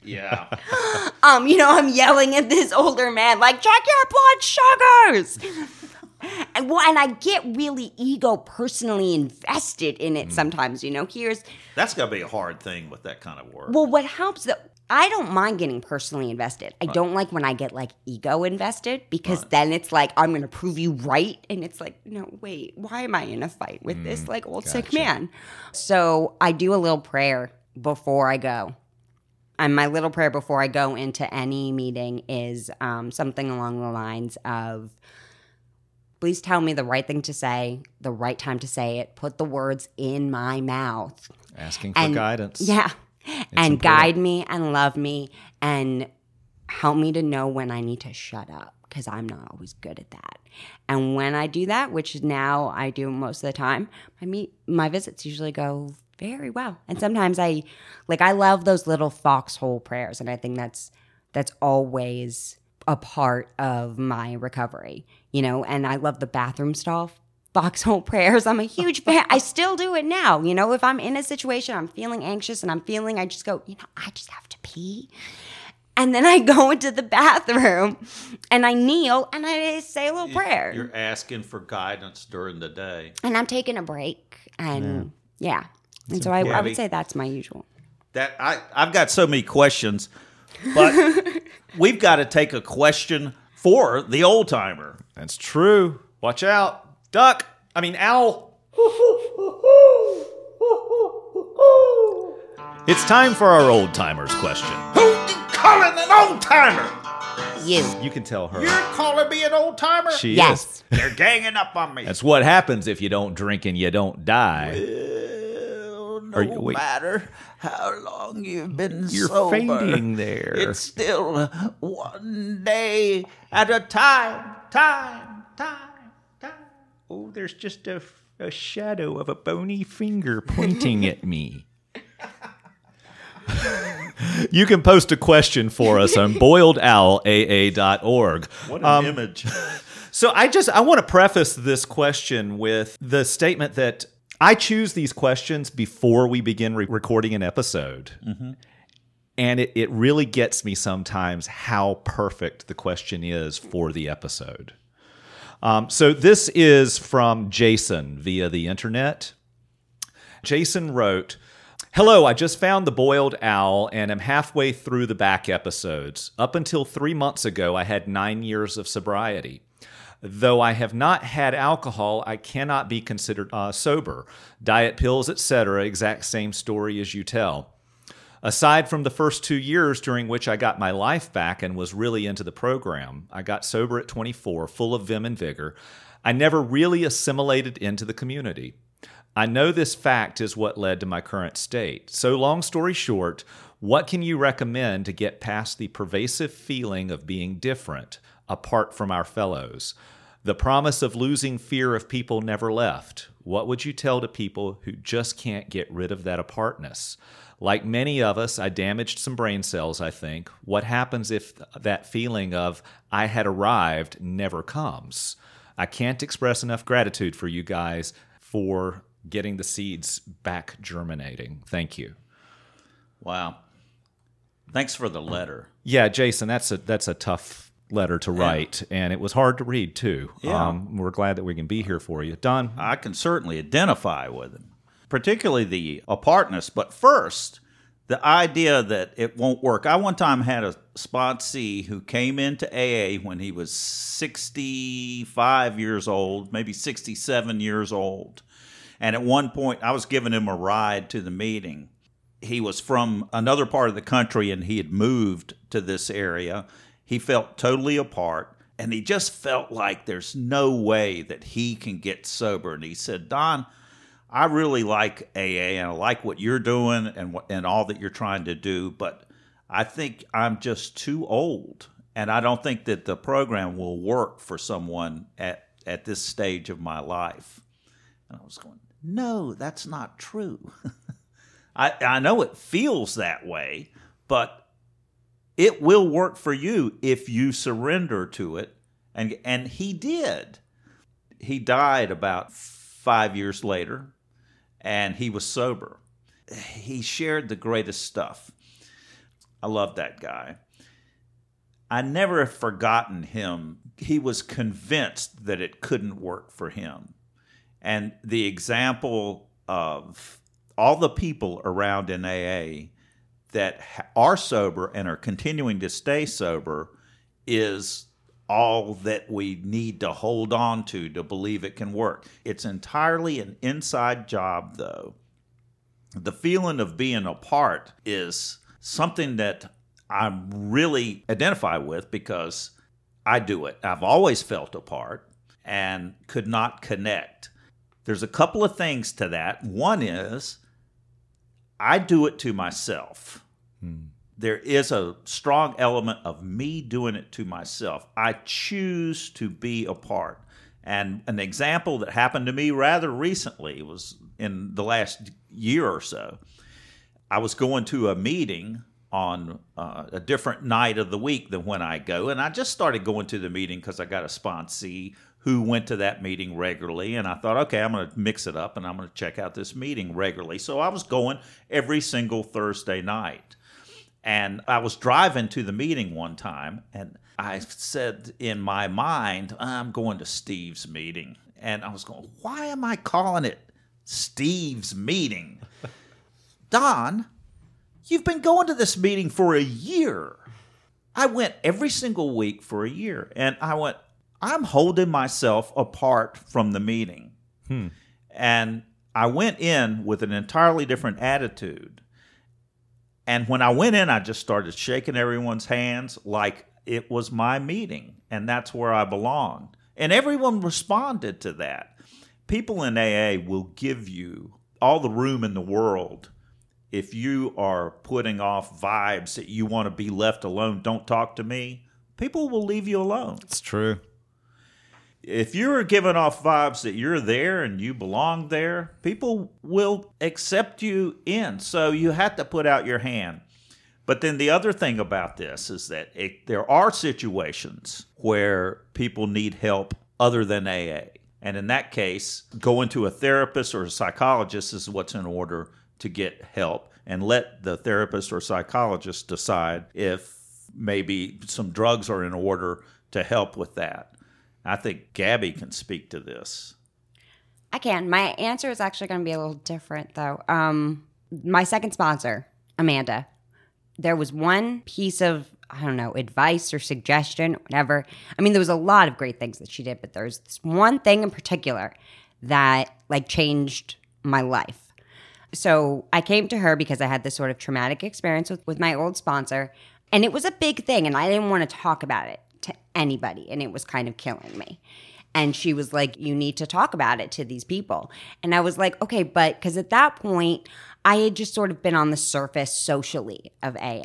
Yeah. (laughs) Um, you know, I'm yelling at this older man, like, check your blood sugars. And well, and I get really ego personally invested in it sometimes, you know. Here's That's got to be a hard thing with that kind of work. well, what helps that I don't mind getting personally invested. I don't like when I get like ego invested because then it's like I'm going to prove you right, and it's like, no, wait, why am I in a fight with this like old sick man? So I do a little prayer before I go. And my little prayer before I go into any meeting is um, something along the lines of please tell me the right thing to say, the right time to say it, put the words in my mouth. Asking for And- guidance. Yeah. And important. guide me and love me and help me to know when I need to shut up because I'm not always good at that. And when I do that, which now I do most of the time, my meet my visits usually go very well. And sometimes I like I love those little foxhole prayers and I think that's that's always a part of my recovery, you know, and I love the bathroom stall foxhole (laughs) prayers. I'm a (laughs) huge fan. I still do it now. You know, if I'm in a situation, I'm feeling anxious and I'm feeling, I just go, you know, I just have to pee. And then I (laughs) go into the bathroom and I kneel and I say a little prayer. You're asking for guidance during the day. and I'm taking a break. And yeah. And so I, I would say that's my usual. That I I've got so many questions, but we've got to take a question for the old timer. That's true. Watch out. Duck. I mean, owl. It's time for our old timers question. Who you calling an old timer? You. You can tell her. You're calling me an old timer? she Yes. is. (laughs) They're ganging up on me. That's what happens if you don't drink and you don't die. Well, no you- wait. matter how long you've been You're sober, fainting there. It's still one day at a time, time, time, time. Oh, there's just a, a shadow of a bony finger pointing at me. (laughs) you can post a question for us on boiledowlaa.org. What an um, image. (laughs) So I just I want to preface this question with the statement that I choose these questions before we begin re- recording an episode. Mm-hmm. And it, it really gets me sometimes how perfect the question is for the episode. Um, so this is from Jason via the internet. Jason wrote, Hello, I just found the boiled owl and am halfway through the back episodes. Up until three months ago, I had nine years of sobriety. Though I have not had alcohol, I cannot be considered uh, sober. Diet pills, etc., exact same story as you tell. Aside from the first two years during which I got my life back and was really into the program, I got sober at 24, full of vim and vigor. I never really assimilated into the community. I know this fact is what led to my current state. So, long story short, what can you recommend to get past the pervasive feeling of being different, apart from our fellows? The promise of losing fear of people never left. What would you tell to people who just can't get rid of that apartness? Like many of us, I damaged some brain cells, I think. What happens if that feeling of I had arrived never comes? I can't express enough gratitude for you guys for getting the seeds back germinating. Thank you. wow. Thanks for the letter. Yeah, Jason, that's a that's a tough letter to write, and it was hard to read too. Yeah. Um, we're glad that we can be here for you, Don. I can certainly identify with him, particularly the apartness. But first, the idea that it won't work. I one time had a sponsee who came into AA when he was 65 years old, maybe 67 years old. And at one point, I was giving him a ride to the meeting. He was from another part of the country and he had moved to this area. He felt totally apart and he just felt like there's no way that he can get sober. And he said, Don, I really like AA and I like what you're doing and and all that you're trying to do, but I think I'm just too old, and I don't think that the program will work for someone at at this stage of my life. And I was going, no, that's not true. (laughs) I I know it feels that way, but it will work for you if you surrender to it. And and he did. He died about five years later, and he was sober. He shared the greatest stuff. I love that guy. I never have forgotten him. He was convinced that it couldn't work for him. And the example of all the people around in AA that are sober and are continuing to stay sober is all that we need to hold on to to believe it can work. It's entirely an inside job, though. The feeling of being apart is something that I really identify with because I do it. I've always felt apart and could not connect. There's a couple of things to that. One is I do it to myself. Hmm. There is a strong element of me doing it to myself. I choose to be apart. And an example that happened to me rather recently was in the last year or so. I was going to a meeting on uh, a different night of the week than when I go, and I just started going to the meeting because I got a sponsee who went to that meeting regularly, and I thought, okay, I'm going to mix it up and I'm going to check out this meeting regularly. So I was going every single Thursday night, and I was driving to the meeting one time, and I said in my mind, I'm going to Steve's meeting, and I was going, why am I calling it Steve's meeting? (laughs) Don, you've been going to this meeting for a year. I went every single week for a year, and I went, I'm holding myself apart from the meeting. Hmm. And I went in with an entirely different attitude. And when I went in, I just started shaking everyone's hands like it was my meeting and that's where I belonged. And everyone responded to that. People in AA will give you all the room in the world if you are putting off vibes that you want to be left alone, don't talk to me, people will leave you alone. It's true. If you're giving off vibes that you're there and you belong there, people will accept you in. So you have to put out your hand. But then the other thing about this is that it, there are situations where people need help other than AA. And in that case, going to a therapist or a psychologist is what's in order to get help and let the therapist or psychologist decide if maybe some drugs are in order to help with that. I think Gabby can speak to this. I can. My answer is actually going to be a little different, though. Um, my second sponsor, Amanda, there was one piece of I don't know advice or suggestion, whatever. I mean, there was a lot of great things that she did, but there's this one thing in particular that like changed my life. So I came to her because I had this sort of traumatic experience with, with my old sponsor, and it was a big thing, and I didn't want to talk about it to anybody, and it was kind of killing me. And she was like, You need to talk about it to these people. And I was like, Okay, but because at that point, I had just sort of been on the surface socially of AA.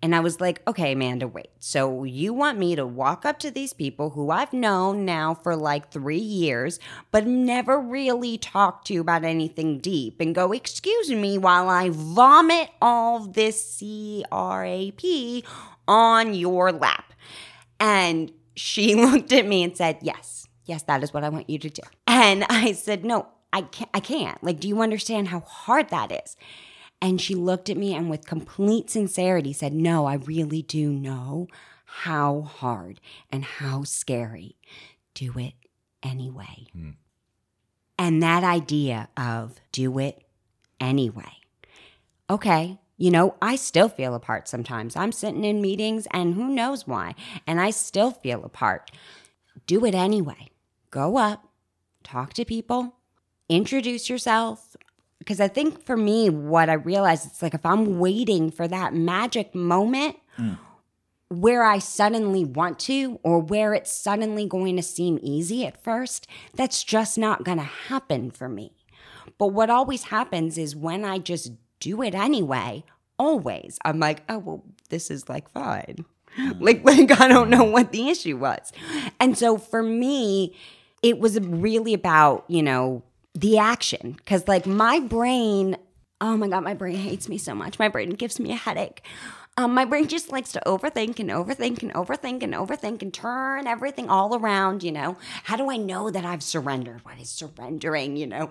And I was like, okay, Amanda, wait. So you want me to walk up to these people who I've known now for like three years, but never really talked to about anything deep and go, excuse me, while I vomit all this CRAP on your lap. And she (laughs) looked at me and said, yes, yes, that is what I want you to do. And I said, no, I can't, I can't. Like, do you understand how hard that is? And she looked at me and with complete sincerity said, No, I really do know how hard and how scary. Do it anyway. Mm. And that idea of do it anyway. Okay, you know, I still feel apart sometimes. I'm sitting in meetings and who knows why, and I still feel apart. Do it anyway. Go up, talk to people, introduce yourself. Because I think for me, what I realized, it's like if I'm waiting for that magic moment mm. where I suddenly want to, or where it's suddenly going to seem easy at first, that's just not going to happen for me. But what always happens is when I just do it anyway, always, I'm like, oh, well, this is like fine. Mm. (laughs) Like, like, I don't know what the issue was. And so for me, it was really about, you know, the action. Because like my brain oh my god my brain hates me so much. My brain gives me a headache. Um, my brain just likes to overthink and overthink and overthink and overthink and turn everything all around you know. How do i know that i've surrendered? What is surrendering you know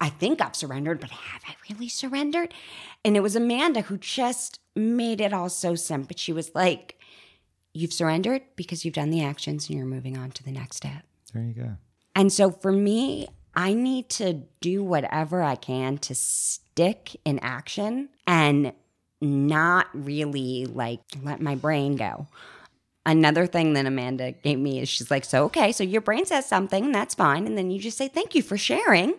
i think i've surrendered but have i really surrendered? And it was amanda who just made it all so simple. She was like you've surrendered because you've done the actions and you're moving on to the next step. There you go. And so for me I need to do whatever I can to stick in action and not really like let my brain go. Another thing that Amanda gave me is she's like, so okay, so your brain says something, that's fine, and then you just say thank you for sharing,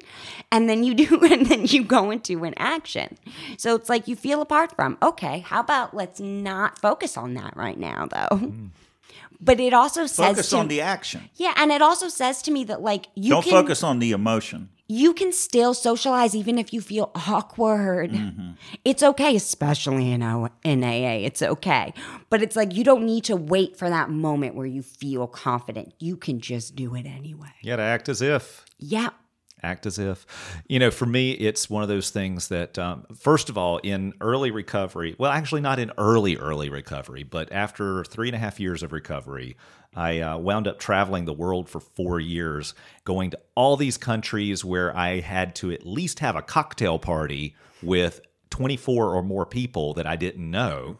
and then you (laughs) do, and then you go into an action. So it's like you feel apart from. Okay, how about let's not focus on that right now, though. Mm. But it also says focus to, on the action. Yeah, and it also says to me that like you don't can, focus on the emotion. You can still socialize even if you feel awkward. Mm-hmm. It's okay, especially in o- in AA. It's okay, but it's like you don't need to wait for that moment where you feel confident. You can just do it anyway. You got to act as if. Yeah, act as if. You know, for me, it's one of those things that, um, first of all, in early recovery, well, actually, not in early, early recovery, but after three and a half years of recovery, I uh, wound up traveling the world for four years, going to all these countries where I had to at least have a cocktail party with 24 or more people that I didn't know,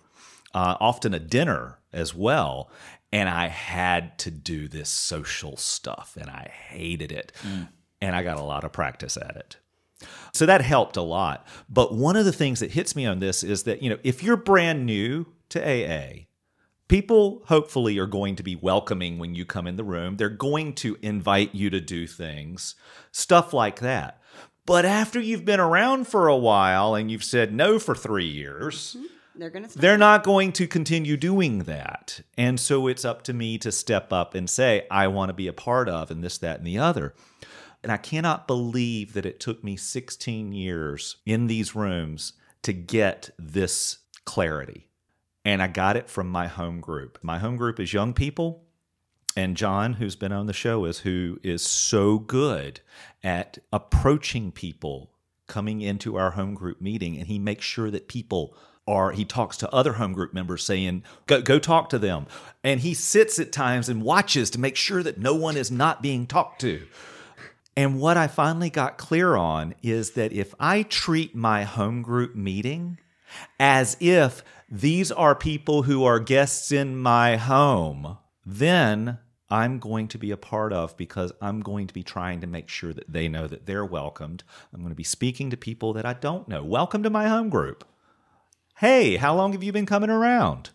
uh, often a dinner as well. And I had to do this social stuff and I hated it. Mm and I got a lot of practice at it. So that helped a lot. But one of the things that hits me on this is that, you know, if you're brand new to AA, people hopefully are going to be welcoming when you come in the room. They're going to invite you to do things, stuff like that. But after you've been around for a while and you've said no for three years, mm-hmm. They're gonna. They're not going to continue doing that. And so it's up to me to step up and say, I want to be a part of, and this, that, and the other. And I cannot believe that it took me 16 years in these rooms to get this clarity. And I got it from my home group. My home group is young people. And John, who's been on the show, is who is so good at approaching people coming into our home group meeting. And he makes sure that people are, he talks to other home group members saying, go, go talk to them. And he sits at times and watches to make sure that no one is not being talked to. And what I finally got clear on is that if I treat my home group meeting as if these are people who are guests in my home, then I'm going to be a part of because I'm going to be trying to make sure that they know that they're welcomed. I'm going to be speaking to people that I don't know. Welcome to my home group. Hey, how long have you been coming around?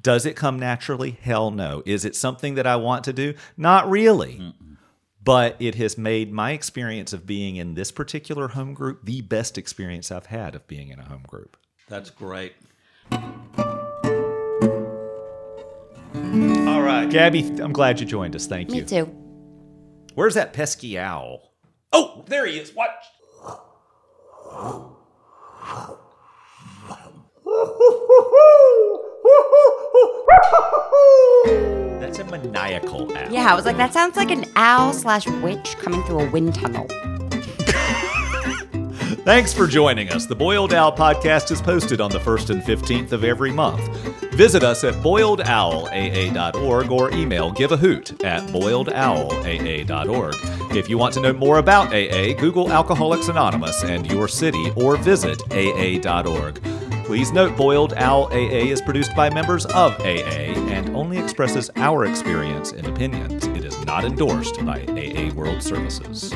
Does it come naturally? Hell no. Is it something that I want to do? Not really but it has made my experience of being in this particular home group the best experience I've had of being in a home group. That's great. All right, Gabby, I'm glad you joined us. Thank you. Me too. Where's that pesky owl? Oh, there he is. Watch. That's a maniacal owl. Yeah, I was like, that sounds like an owl slash witch coming through a wind tunnel. Thanks for joining us. The Boiled Owl podcast is posted on the 1st and 15th of every month. Visit us at boiledowlaa.org or email give a hoot at boiledowlaa.org. If you want to know more about AA, Google Alcoholics Anonymous and your city or visit aa.org. Please note Boiled Owl AA is produced by members of AA and only expresses our experience and opinions. It is not endorsed by AA World Services.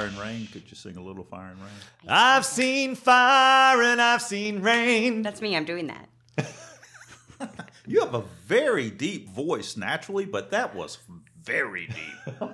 Fire and Rain? Could you sing a little Fire and Rain? I've seen fire and I've seen rain. That's me. I'm doing that. (laughs) You have a very deep voice naturally, but that was very deep. (laughs)